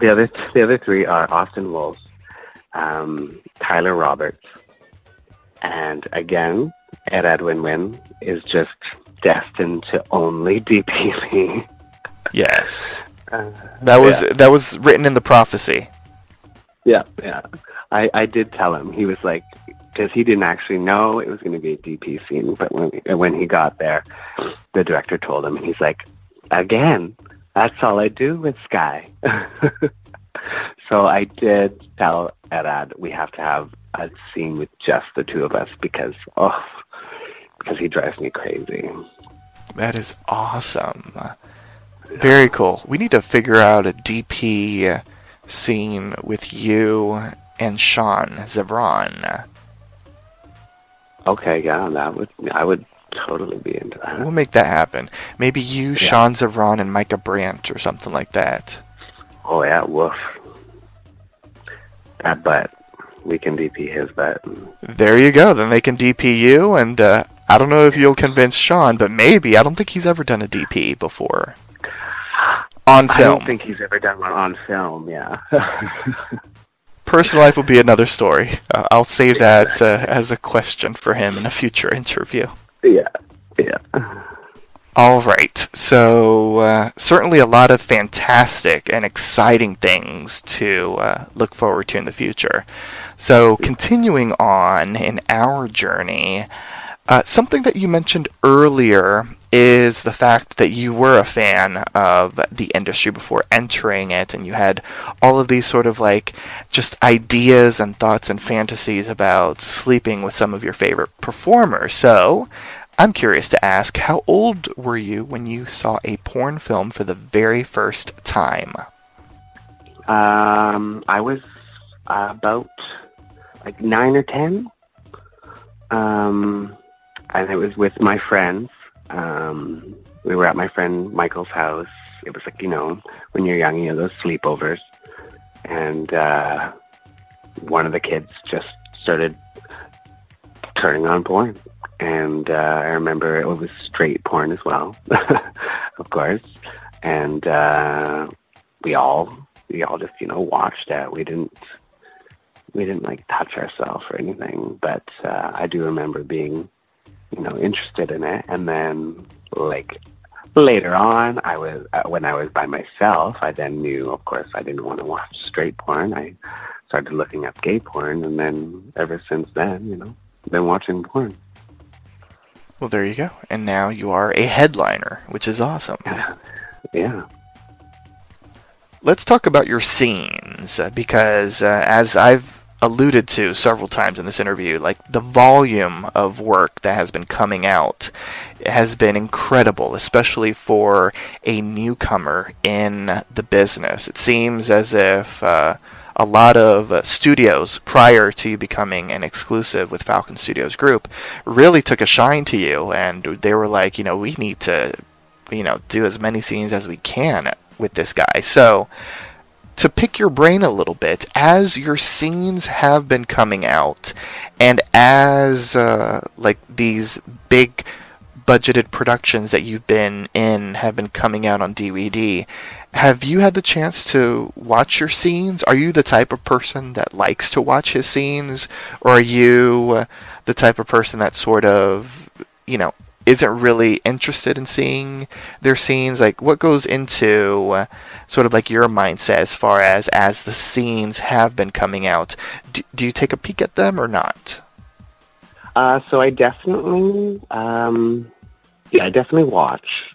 The other the other three are Austin Wolves, um, Tyler Roberts, and again, Ed Edwin Wynn is just destined to only DP me. Yes, Uh, that was yeah. that was written in the prophecy. Yeah, yeah. I, I did tell him. He was like, because he didn't actually know it was going to be a DP scene, but when when he got there, the director told him, and he's like, again, that's all I do with Skyy. so I did tell Arad we have to have a scene with just the two of us because, oh, because he drives me crazy. That is awesome. Very cool. We need to figure out a DP scene with you and Sean Zevran. Okay, yeah, that would I would totally be into that. We'll make that happen. Maybe you, Sean Zevran, and Micah Brandt or something like that. Oh yeah, woof. That butt. We can DP his butt. There you go. Then they can DP you, and uh, I don't know if you'll convince Sean, but maybe. I don't think he's ever done a DP before. On film. I don't think he's ever done one on film. Yeah. Personal life will be another story. Uh, I'll save that uh, as a question for him in a future interview. Yeah. Yeah. All right. So uh, certainly a lot of fantastic and exciting things to uh, look forward to in the future. So continuing on in our journey, uh, something that you mentioned earlier is the fact that you were a fan of the industry before entering it, and you had all of these sort of like just ideas and thoughts and fantasies about sleeping with some of your favorite performers. So I'm curious to ask, how old were you when you saw a porn film for the very first time? Um, I was about like nine or ten. Um, and it was with my friends. Um, we were at my friend Michael's house. It was like you know when you're young, you know those sleepovers, and uh, one of the kids just started turning on porn, and uh, I remember it was straight porn as well, of course, and uh, we all we all just you know watched it. We didn't we didn't like touch ourselves or anything, but uh, I do remember being you know interested in it, and then like later on, I was uh, when I was by myself. I then knew, of course, I didn't want to watch straight porn. I started looking up gay porn, and then ever since then, you know, been watching porn. Well, there you go. And now you are a headliner, which is awesome. Yeah. Let's talk about your scenes uh, because, uh, as I've alluded to several times in this interview, like the volume of work that has been coming out has been incredible, especially for a newcomer in the business. It seems as if uh, a lot of uh, studios prior to you becoming an exclusive with Falcon Studios Group really took a shine to you, and they were like, you know, we need to, you know, do as many scenes as we can with this guy. So to pick your brain a little bit as your scenes have been coming out and as uh, like these big budgeted productions that you've been in have been coming out on DVD have you had the chance to watch your scenes? Are you the type of person that likes to watch his scenes? Or are you the type of person that sort of you know isn't really interested in seeing their scenes like what goes into uh, sort of like your mindset as far as as the scenes have been coming out do, do you take a peek at them or not Uh, so I definitely, um, yeah, I definitely watch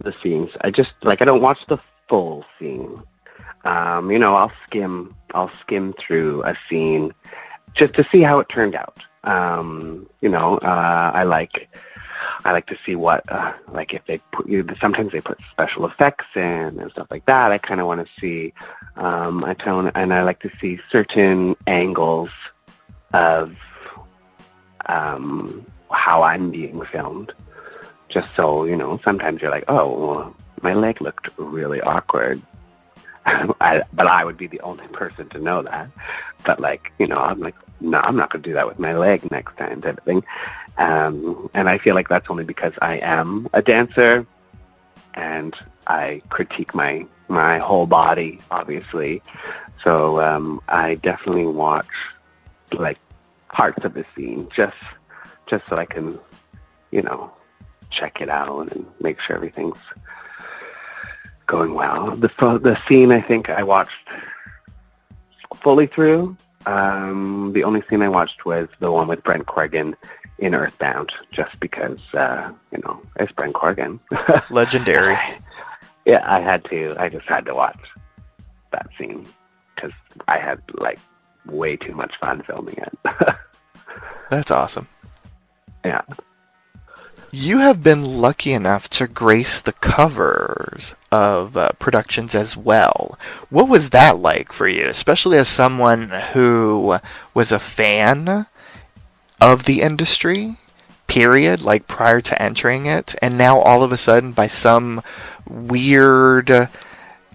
the scenes. I just like I don't watch the full scene. Um, you know, I'll skim, I'll skim through a scene just to see how it turned out. Um, you know, uh, I like, I like to see what, uh, like if they put. Sometimes they put special effects in and stuff like that. I kind of want to see. Um, I tone, and I like to see certain angles of um, how I'm being filmed. Just so, you know, sometimes you're like, oh, my leg looked really awkward. I, but I would be the only person to know that. But like, you know, I'm like, no, I'm not going to do that with my leg next time type of thing. Um, and I feel like that's only because I am a dancer and I critique my, my whole body, obviously. So um, I definitely watch like parts of the scene just just so I can, you know, check it out and make sure everything's going well. The the scene I think I watched fully through. Um, the only scene I watched was the one with Brent Corrigan in Earthbound, just because uh, you know it's Brent Corrigan. legendary yeah, I had to. I just had to watch that scene because I had like way too much fun filming it. that's awesome yeah. You have been lucky enough to grace the covers of uh, productions as well. What was that like for you, especially as someone who was a fan of the industry, period, like prior to entering it, and now all of a sudden, by some weird,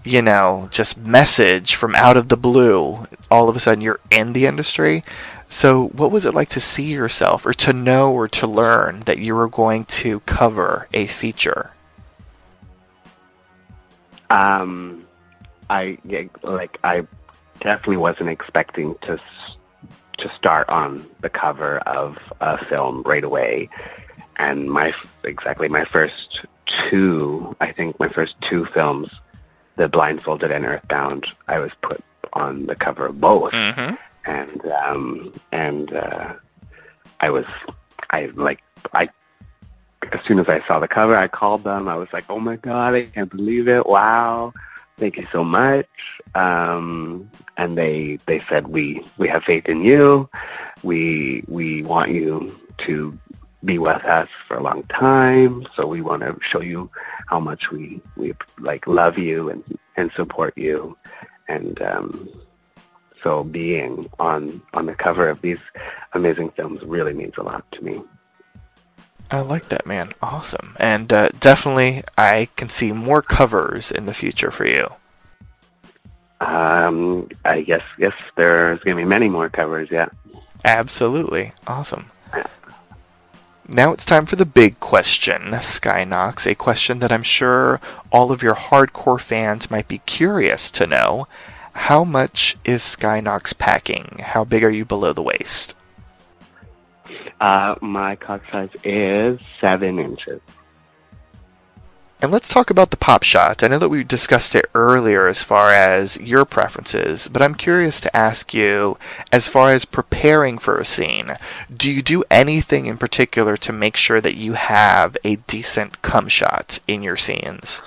you know, just message from out of the blue, all of a sudden you're in the industry? So, what was it like to see yourself, or to know, or to learn that you were going to cover a feature? Um, I like I definitely wasn't expecting to to start on the cover of a film right away, and my exactly my first two, I think my first two films, The Blindfolded and Earthbound, I was put on the cover of both. Mm-hmm. and um and uh I was I like I as soon as I saw the cover I called them. I was like oh my god I can't believe it. Wow thank you so much. Um and they they said we we have faith in you. We we want you to be with us for a long time. So we want to show you how much we we like love you and and support you. And um so being on on the cover of these amazing films really means a lot to me. I like that, man. Awesome. And uh, definitely, I can see more covers in the future for you. Um, I guess yes, there's going to be many more covers. Yeah. Absolutely. Awesome. Now it's time for the big question, Skyy Knox, a question that I'm sure all of your hardcore fans might be curious to know. How much is Skyy Knox packing? How big are you below the waist? Uh, my cock size is seven inches. And let's talk about the pop shot. I know that we discussed it earlier as far as your preferences, but I'm curious to ask you, as far as preparing for a scene, do you do anything in particular to make sure that you have a decent cum shot in your scenes?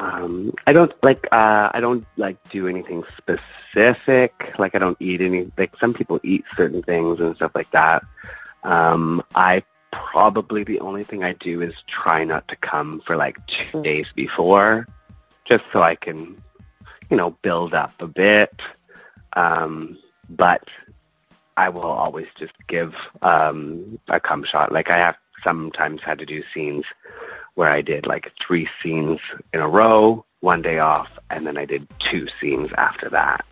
Um, I don't like. Uh, I don't like do anything specific. Like I don't eat any. Like some people eat certain things and stuff like that. Um, I probably the only thing I do is try not to come for like two days before, just so I can, you know, build up a bit. Um, but I will always just give um, a cum shot. Like I have sometimes had to do scenes where I did like three scenes in a row, one day off, and then I did two scenes after that.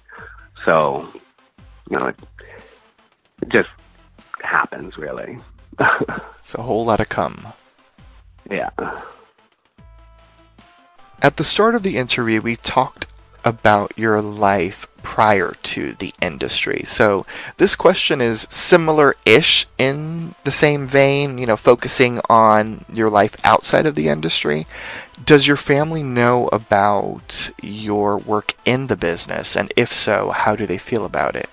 So, you know, it, it just happens really. It's a whole lot of cum. yeah. At the start of the interview, we talked about your life prior to the industry. So this question is similar-ish in the same vein, you know, focusing on your life outside of the industry. Does your family know about your work in the business? And if so, how do they feel about it?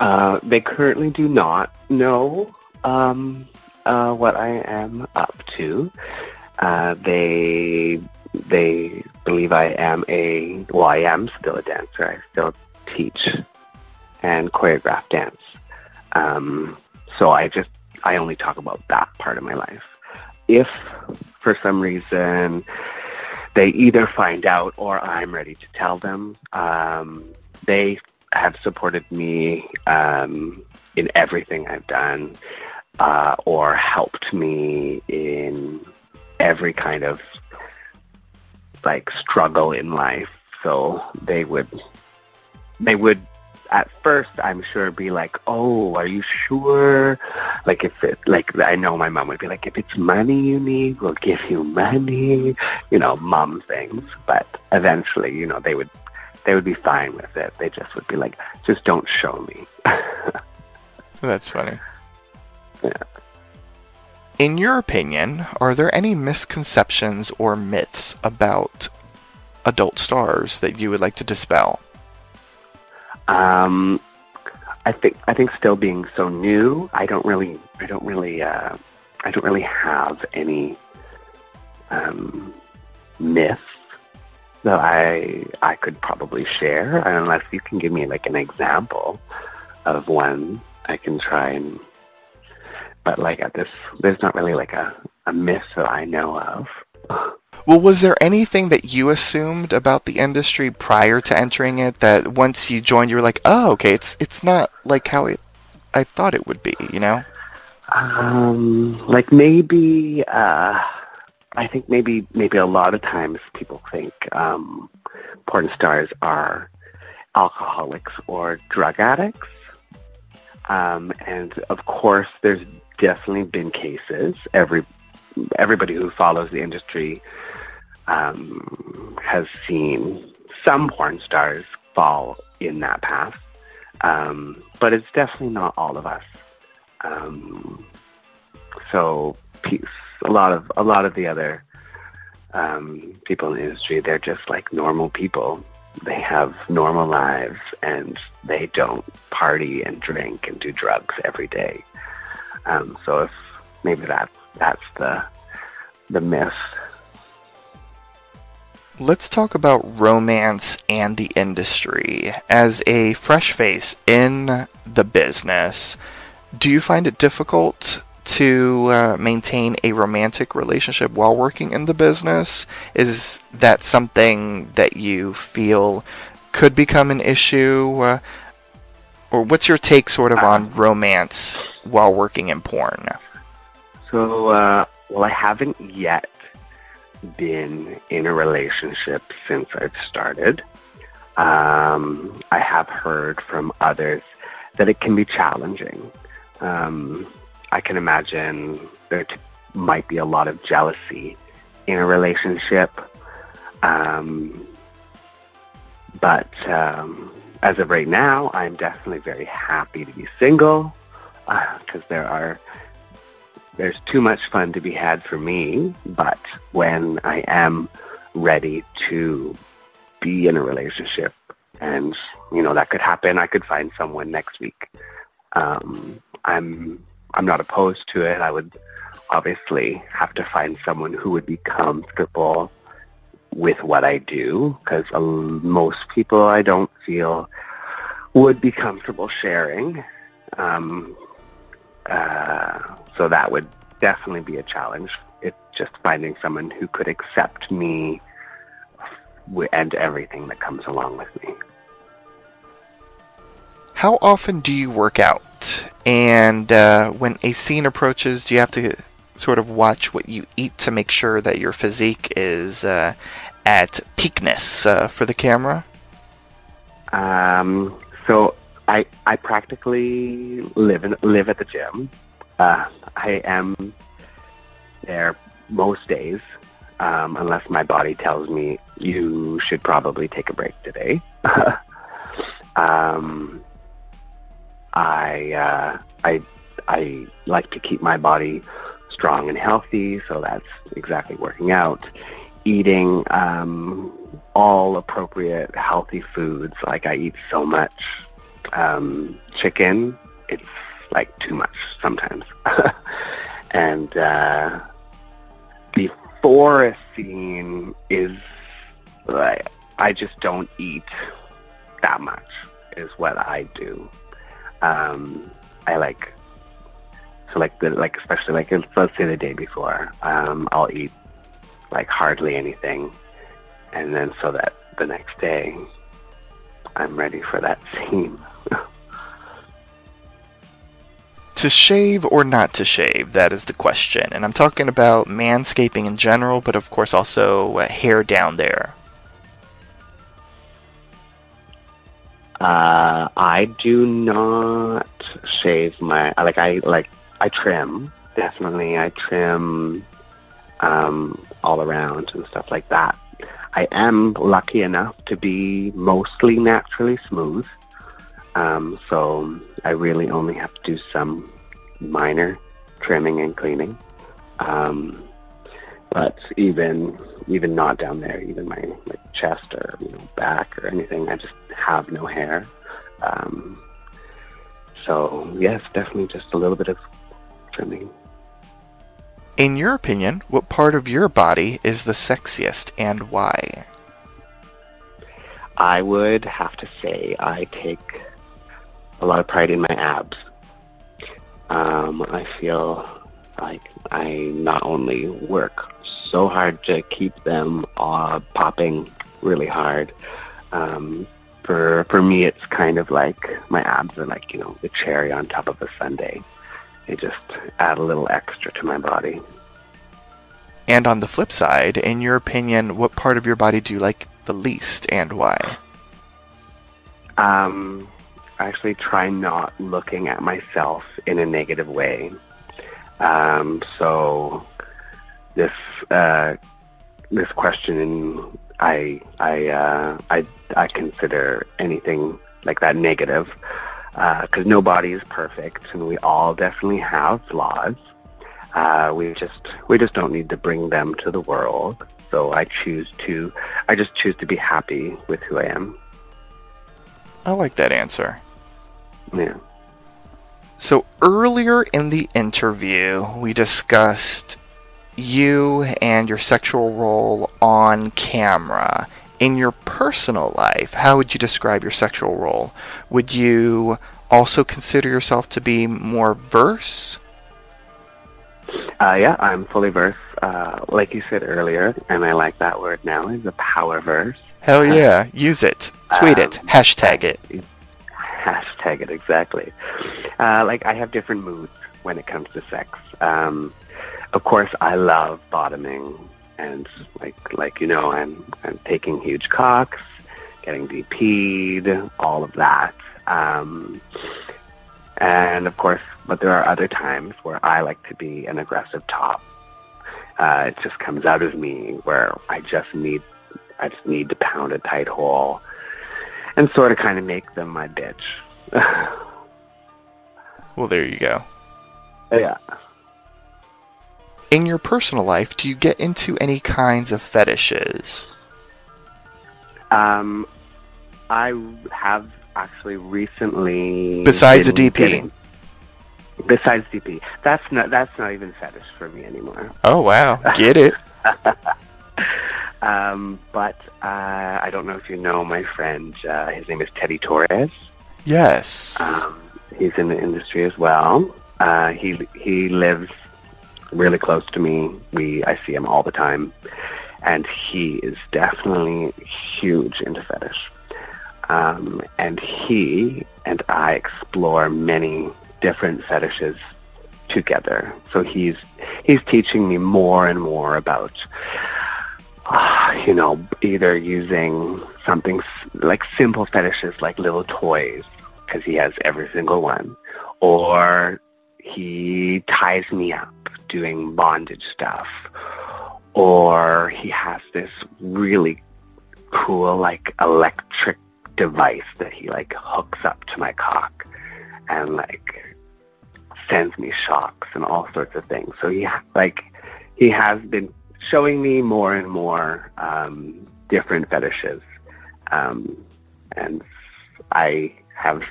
Uh, they currently do not know um, uh, what I am up to. Uh, they they believe I am a well, I am still a dancer. I still teach and choreograph dance. Um, so I just I only talk about that part of my life. If for some reason they either find out or I'm ready to tell them, um, they have supported me um, in everything I've done uh, or helped me in every kind of like struggle in life. So they would they would at first I'm sure be like, Oh, are you sure? Like if it like I know my mom would be like, if it's money you need, we'll give you money you know, mom things. But eventually, you know, they would they would be fine with it. They just would be like, just don't show me. That's funny. Yeah. In your opinion, are there any misconceptions or myths about adult stars that you would like to dispel? Um, I think I think still being so new, I don't really I don't really uh, I don't really have any um, myths that I I could probably share unless you can give me like an example of one I can try and but like at this there's not really like a, a myth that I know of. Well, was there anything that you assumed about the industry prior to entering it that once you joined, you were like, "Oh, okay, it's it's not like how it, I thought it would be," you know? Um, like maybe, uh, I think maybe maybe a lot of times people think um, porn stars are alcoholics or drug addicts, um, and of course, there's definitely been cases. Every everybody who follows the industry um, has seen some porn stars fall in that path, um, but it's definitely not all of us. Um, so a lot of a lot of the other um, people in the industry, they're just like normal people. They have normal lives and they don't party and drink and do drugs every day. Um, so if maybe that that's the the myth. Let's talk about romance and the industry. As a fresh face in the business, do you find it difficult to uh, maintain a romantic relationship while working in the business? Is that something that you feel could become an issue? Uh, or what's your take sort of on romance while working in porn? So, uh, well, I haven't yet been in a relationship since I've started. Um, I have heard from others that it can be challenging. Um, I can imagine there t- might be a lot of jealousy in a relationship. Um, but um, as of right now, I'm definitely very happy to be single because there are there's too much fun to be had for me, but when I am ready to be in a relationship and you know that could happen, I could find someone next week. Um, I'm I'm not opposed to it. I would obviously have to find someone who would be comfortable with what I do because uh, most people I don't feel would be comfortable sharing. Um, uh, so that would definitely be a challenge. It's just finding someone who could accept me and everything that comes along with me. How often do you work out? And uh, when a scene approaches, do you have to sort of watch what you eat to make sure that your physique is uh, at peakness uh, for the camera? Um, so I I practically live in, live at the gym. Uh, I am there most days, um, unless my body tells me you should probably take a break today. um, I uh, I I like to keep my body strong and healthy, so that's exactly working out. Eating um, all appropriate healthy foods. Like I eat so much um, chicken, it's like too much sometimes. and uh, before a scene is like I just don't eat that much. Is what I do. Um, I like like the like especially like let's say the day before, um, I'll eat like hardly anything, and then so that the next day I'm ready for that scene. To shave or not to shave? That is the question. And I'm talking about manscaping in general, but of course also uh, hair down there. Uh, I do not shave my like I like I trim definitely I trim um, all around and stuff like that. I am lucky enough to be mostly naturally smooth, um, so I really only have to do some minor trimming and cleaning. Um, but even even not down there, even my, my chest or you know back or anything, I just have no hair. Um, so yes, definitely just a little bit of trimming. In your opinion, what part of your body is the sexiest and why? I would have to say I take a lot of pride in my abs. Um, I feel like I not only work so hard to keep them uh, popping really hard. Um, for for me, it's kind of like my abs are like you know the cherry on top of a sundae. They just add a little extra to my body. And on the flip side, in your opinion, what part of your body do you like the least and why? Um, I actually try not looking at myself in a negative way. Um, so this uh, this question, I I uh, I I consider anything like that negative because nobody is perfect, and we all definitely have flaws. Uh, we just we just don't need to bring them to the world. So I choose to I just choose to be happy with who I am. I like that answer. Yeah. So earlier in the interview, we discussed you and your sexual role on camera. In your personal life, how would you describe your sexual role? Would you also consider yourself to be more verse? Uh, yeah, I'm fully verse. Uh, like you said earlier, and I like that word now, is a power verse. Hell yeah, use it. Tweet it. Um, Hashtag it. Hashtag it exactly. Uh, like I have different moods when it comes to sex. Um, of course, I love bottoming, and like like you know, I'm I'm taking huge cocks, getting DP'd, all of that. Um, and of course, but there are other times where I like to be an aggressive top. Uh, it just comes out of me where I just need I just need to pound a tight hole and sort of kind of make them my bitch. Well, there you go. yeah. in your personal life, do you get into any kinds of fetishes? Um, I have actually recently. Besides a DP. getting- Besides DP, that's not that's not even fetish for me anymore. Oh wow, get it? Um, but uh, I don't know if you know my friend. Uh, his name is Teddy Torres. Yes. Um, he's in the industry as well. Uh, he he lives really close to me. We I see him all the time, and he is definitely huge into fetish. Um, and he and I explore many different fetishes together. So he's he's teaching me more and more about uh, you know, either using something like simple fetishes like little toys, because he has every single one, or he ties me up doing bondage stuff, or he has this really cool like electric device that he like hooks up to my cock and like sends me shocks and all sorts of things. So he like he has been showing me more and more um, different fetishes, um, and I have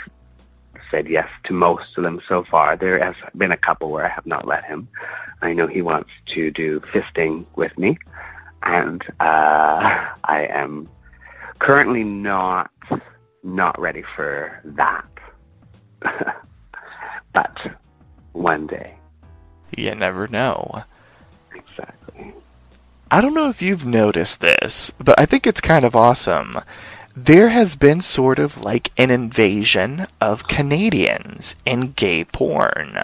said yes to most of them so far. There has been a couple where I have not let him. I know he wants to do fisting with me, and uh, I am currently not not ready for that. but one day, You never know. I don't know if you've noticed this, but I think it's kind of awesome. There has been sort of like an invasion of Canadians in gay porn.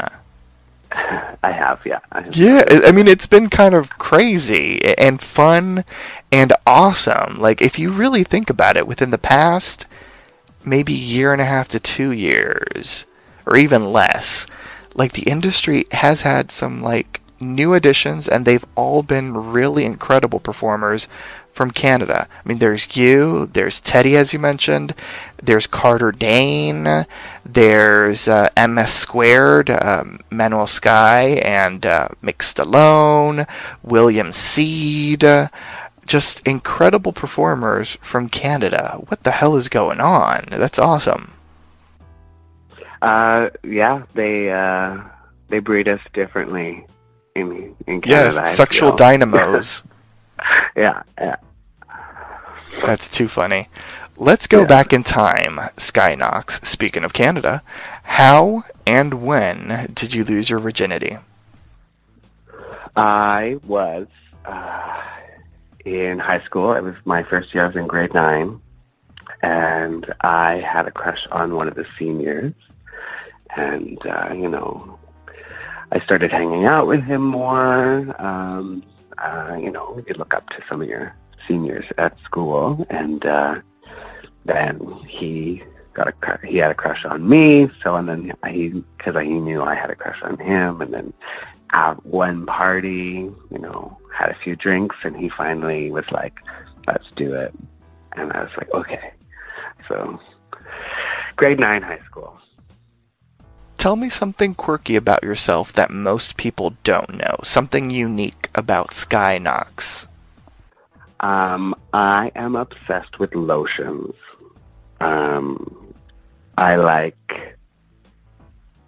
I have, yeah. I have. Yeah, I I mean, it's been kind of crazy and fun and awesome. Like, if you really think about it, within the past maybe year and a half to two years, or even less, like, the industry has had some, like, new additions, and they've all been really incredible performers from Canada. I mean, there's you, there's Teddy, as you mentioned, there's Carter Dane, there's uh, MS Squared, um, Manuel Skye, and uh, Mick Stallone, William Seed. Just incredible performers from Canada. What the hell is going on? That's awesome. Uh, yeah, they uh, they breed us differently in in Canada. Yes, sexual dynamos. yeah, yeah. That's too funny. Let's go Yeah. back in time, Skyy Knox. Speaking of Canada, how and when did you lose your virginity? I was uh, in high school. It was my first year. I was in grade nine, and I had a crush on one of the seniors. And uh, you know, I started hanging out with him more. Um, uh, you know, you look up to some of your seniors at school, and uh, then he got a cru- he had a crush on me. So and then he because he knew I had a crush on him, and then at one party, you know, had a few drinks, and he finally was like, "Let's do it," and I was like, "Okay." So, grade nine, high school. Tell me something quirky about yourself that most people don't know. Something unique about Skyy Knox. Um, I am obsessed with lotions. Um, I like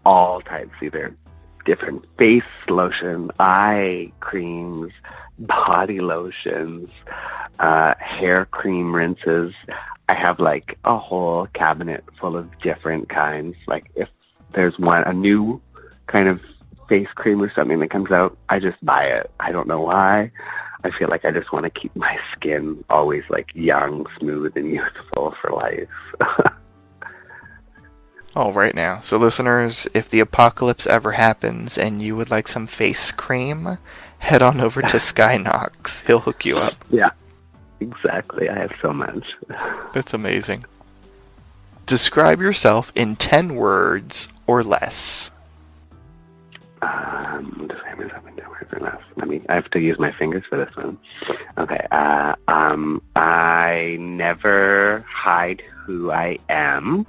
all types, either different face lotion, eye creams, body lotions, uh, hair cream rinses. I have like a whole cabinet full of different kinds. Like if there's one, a new kind of face cream or something that comes out, I just buy it. I don't know why. I feel like I just want to keep my skin always like young, smooth, and youthful for life. All right now. So listeners, if the apocalypse ever happens and you would like some face cream, head on over to Skyy Knox. He'll hook you up. yeah, exactly. I have so much. That's amazing. Describe yourself in 10 words or less. Um, describe myself in ten words or less. Let me. I have to use my fingers for this one. Okay. Uh, um, I never hide who I am.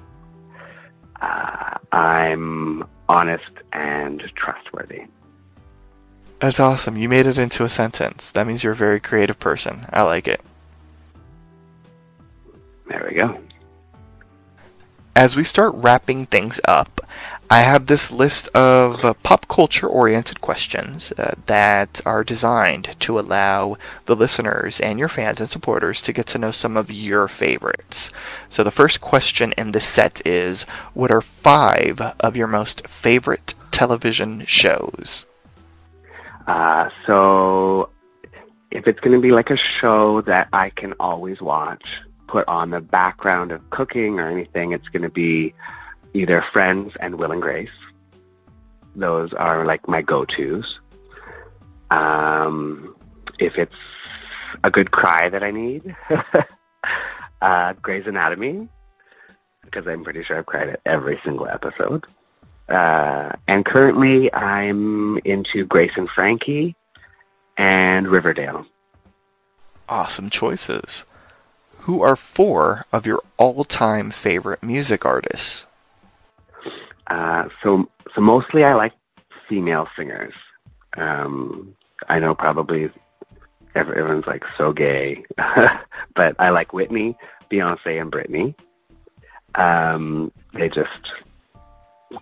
Uh, I'm honest and trustworthy. That's awesome. You made it into a sentence. That means you're a very creative person. I like it. There we go. As we start wrapping things up, I have this list of uh, pop culture oriented questions uh, that are designed to allow the listeners and your fans and supporters to get to know some of your favorites. So, the first question in this set is What are five of your most favorite television shows? Uh, so if it's going to be like a show that I can always watch, put on the background of cooking or anything, it's going to be either Friends and Will and Grace. Those are like my go-tos. Um, if it's a good cry that I need, uh, Grey's Anatomy, because I'm pretty sure I've cried at every single episode. Uh, and currently I'm into Grace and Frankie and Riverdale. Awesome choices. Who are four of your all time favorite music artists? Uh, so, so mostly I like female singers. Um, I know probably everyone's like so gay, but I like Whitney, Beyonce, and Britney. Um, they just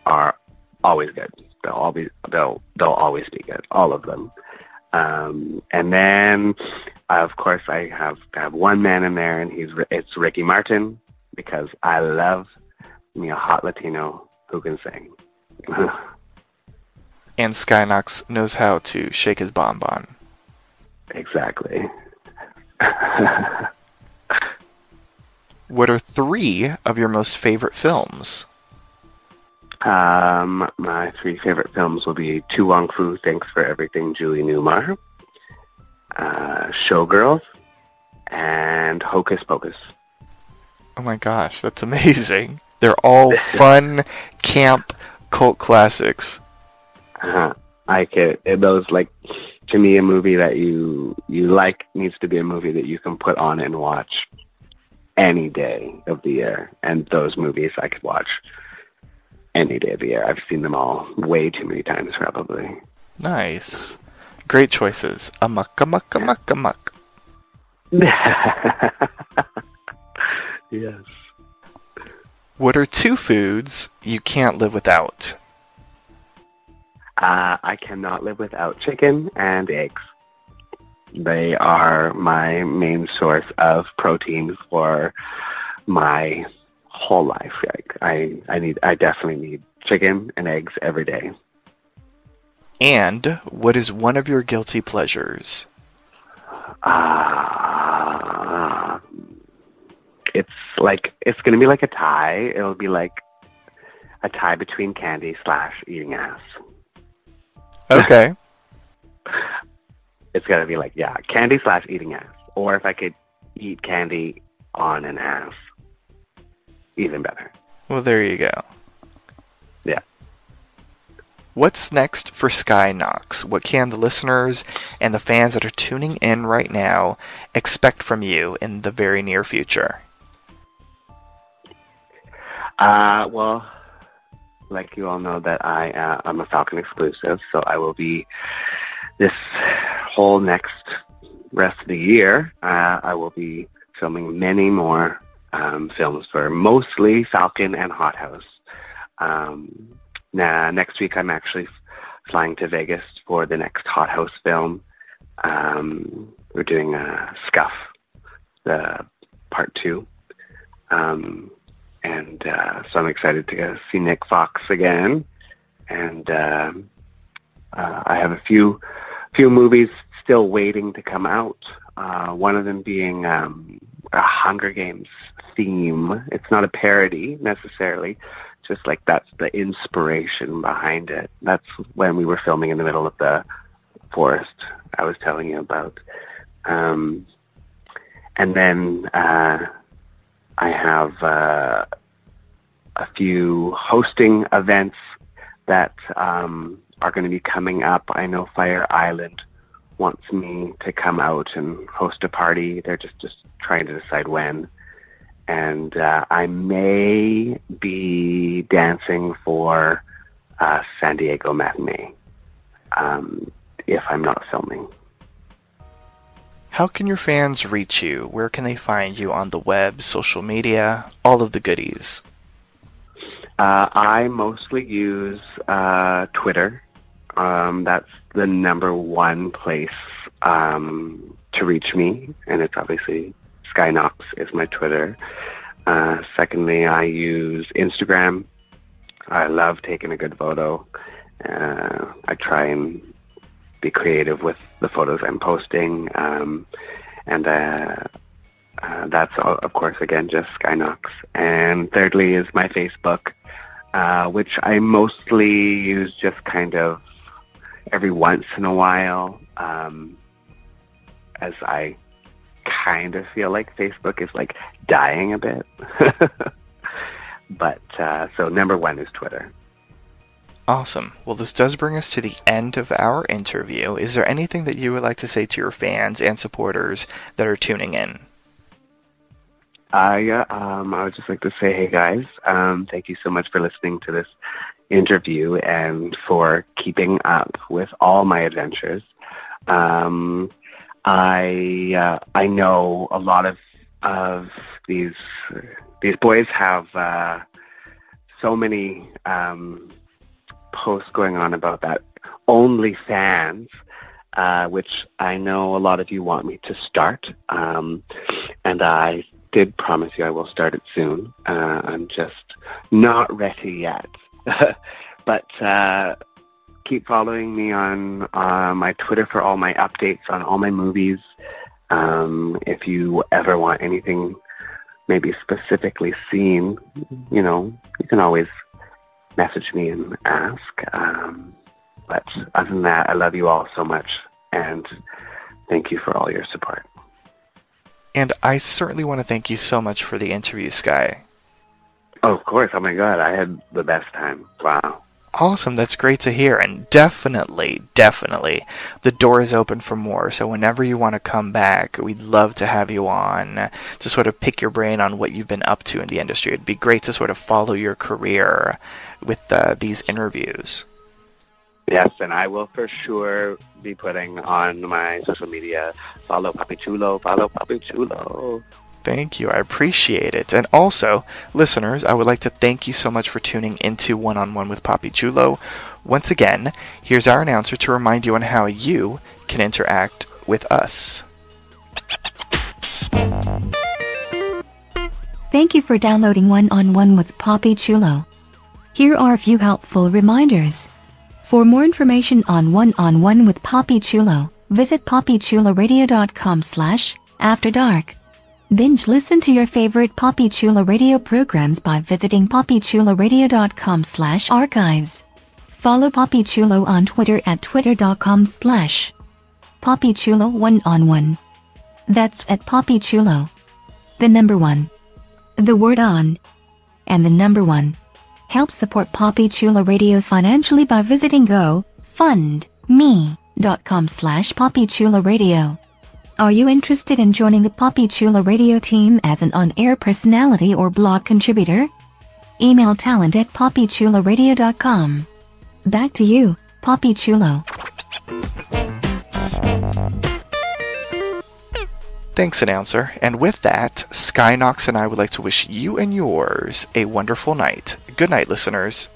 are always good. They'll always they'll they'll always be good. All of them. Um, and then, of course, I have have one man in there, and he's it's Ricky Martin because I love me a hot Latino who can sing. And Skyy Knox knows how to shake his bonbon. exactly. What are three of your most favorite films? Um, my three favorite films will be To Wong Foo, Thanks for Everything, Julie Newmar, uh, Showgirls, and Hocus Pocus. Oh my gosh, that's amazing. They're all fun, camp, cult classics. Uh, I can, those like, to me, a movie that you, you like needs to be a movie that you can put on and watch any day of the year. And those movies I could watch any day of the year. I've seen them all way too many times probably. Nice. Great choices. Amok, amok, amok, amok. yes. What are two foods you can't live without? Uh, I cannot live without chicken and eggs. They are my main source of protein for my whole life. Like I, I need, I definitely need chicken and eggs every day. And what is one of your guilty pleasures? Uh, it's like it's gonna be like a tie. It'll be like a tie between candy slash eating ass. Okay. It's gotta be like yeah, candy slash eating ass. Or if I could eat candy on an ass, even better. well, there you go. What's next for Skyy Knox? What can the listeners and the fans that are tuning in right now expect from you in the very near future? Uh, well, like you all know that I uh, I'm a Falcon exclusive, so I will be this whole next rest of the year. Uh, I will be filming many more um, films for mostly Falcon and Hot House. Um, now, next week I'm actually flying to Vegas for the next Hot House film. Um, we're doing uh, Scuff, the part two. Um, and uh, so I'm excited to go see Nick Fox again. And uh, uh, I have a few few movies still waiting to come out. Uh, one of them being um, a Hunger Games theme. It's not a parody necessarily, just like that's the inspiration behind it. That's when we were filming in the middle of the forest I was telling you about. Um, and then uh, I have uh, a few hosting events that um, are going to be coming up. I know Fire Island wants me to come out and host a party. They're just, just trying to decide when. And uh, I may be dancing for uh, San Diego Matinee. Um, if I'm not filming. How can your fans reach you? Where can they find you on the web, social media, all of the goodies? Uh, I mostly use uh, Twitter. Um, that's the number one place um, to reach me, and it's obviously Skyy Knox is my Twitter. Uh, secondly, I use Instagram. I love taking a good photo. Uh, I try and be creative with the photos I'm posting, um, and uh, uh, that's all, of course again just Skyy Knox. And thirdly is my Facebook, uh, which I mostly use just kind of every once in a while, um, as I kind of feel like Facebook is like dying a bit. but uh, so number one is Twitter. Awesome. Well, this does bring us to the end of our interview. Is there anything that you would like to say to your fans and supporters that are tuning in? Uh, yeah, um, I would just like to say, hey guys, um, thank you so much for listening to this interview and for keeping up with all my adventures. Um, I uh, I know a lot of of these these boys have uh, so many um, posts going on about that OnlyFans, uh, which I know a lot of you want me to start, um, and I did promise you I will start it soon. Uh, I'm just not ready yet, but uh, keep following me on uh, my Twitter for all my updates on all my movies. Um, if you ever want anything maybe specifically seen, you know, you can always message me and ask. Um, but other than that, I love you all so much, and thank you for all your support. And I certainly want to thank you so much for the interview, Skyy. Oh, of course. Oh my God, I had the best time. Wow. Awesome, that's great to hear. And definitely, definitely, the door is open for more. So whenever you want to come back, we'd love to have you on to sort of pick your brain on what you've been up to in the industry. It'd be great to sort of follow your career with uh, these interviews. Yes, and I will for sure be putting on my social media, follow Papi Chulo, follow Papi Chulo. Thank you. I appreciate it. And also, listeners, I would like to thank you so much for tuning into One on One with Papi Chulo. Once again, here's our announcer to remind you on how you can interact with us. Thank you for downloading One on One with Papi Chulo. Here are a few helpful reminders. For more information on One on One with Papi Chulo, visit papichuloradio.com slash after dark. Binge listen to your favorite Papi Chulo radio programs by visiting papichuloradio.com slash archives. Follow Papi Chulo on Twitter at twitter.com slash Papi Chulo one on one. That's at Papi Chulo. The number one. The word on. And the number one. Help support Papi Chulo Radio financially by visiting gofundme.com slash Papi Chulo Radio. Are you interested in joining the Papi Chulo Radio team as an on-air personality or blog contributor? Email talent at papichuloradio.com. Back to you, Papi Chulo. Thanks, announcer. And with that, Skyy Knox and I would like to wish you and yours a wonderful night. Good night, listeners.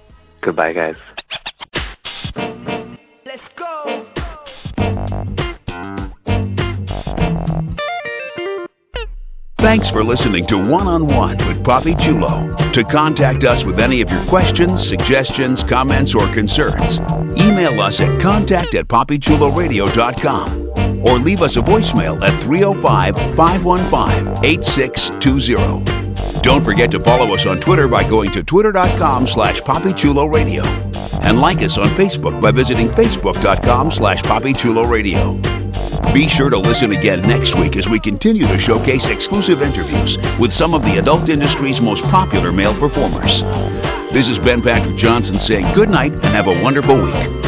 Goodbye, guys. Thanks for listening to One on One with Papi Chulo. To contact us with any of your questions, suggestions, comments, or concerns, email us at contact at papichuloradio.com or leave us a voicemail at 305 515 8620. Don't forget to follow us on Twitter by going to twitter.com slash papichuloradio and like us on Facebook by visiting facebook.com slash papichuloradio. Be sure to listen again next week as we continue to showcase exclusive interviews with some of the adult industry's most popular male performers. This is Ben Patrick Johnson saying good night and have a wonderful week.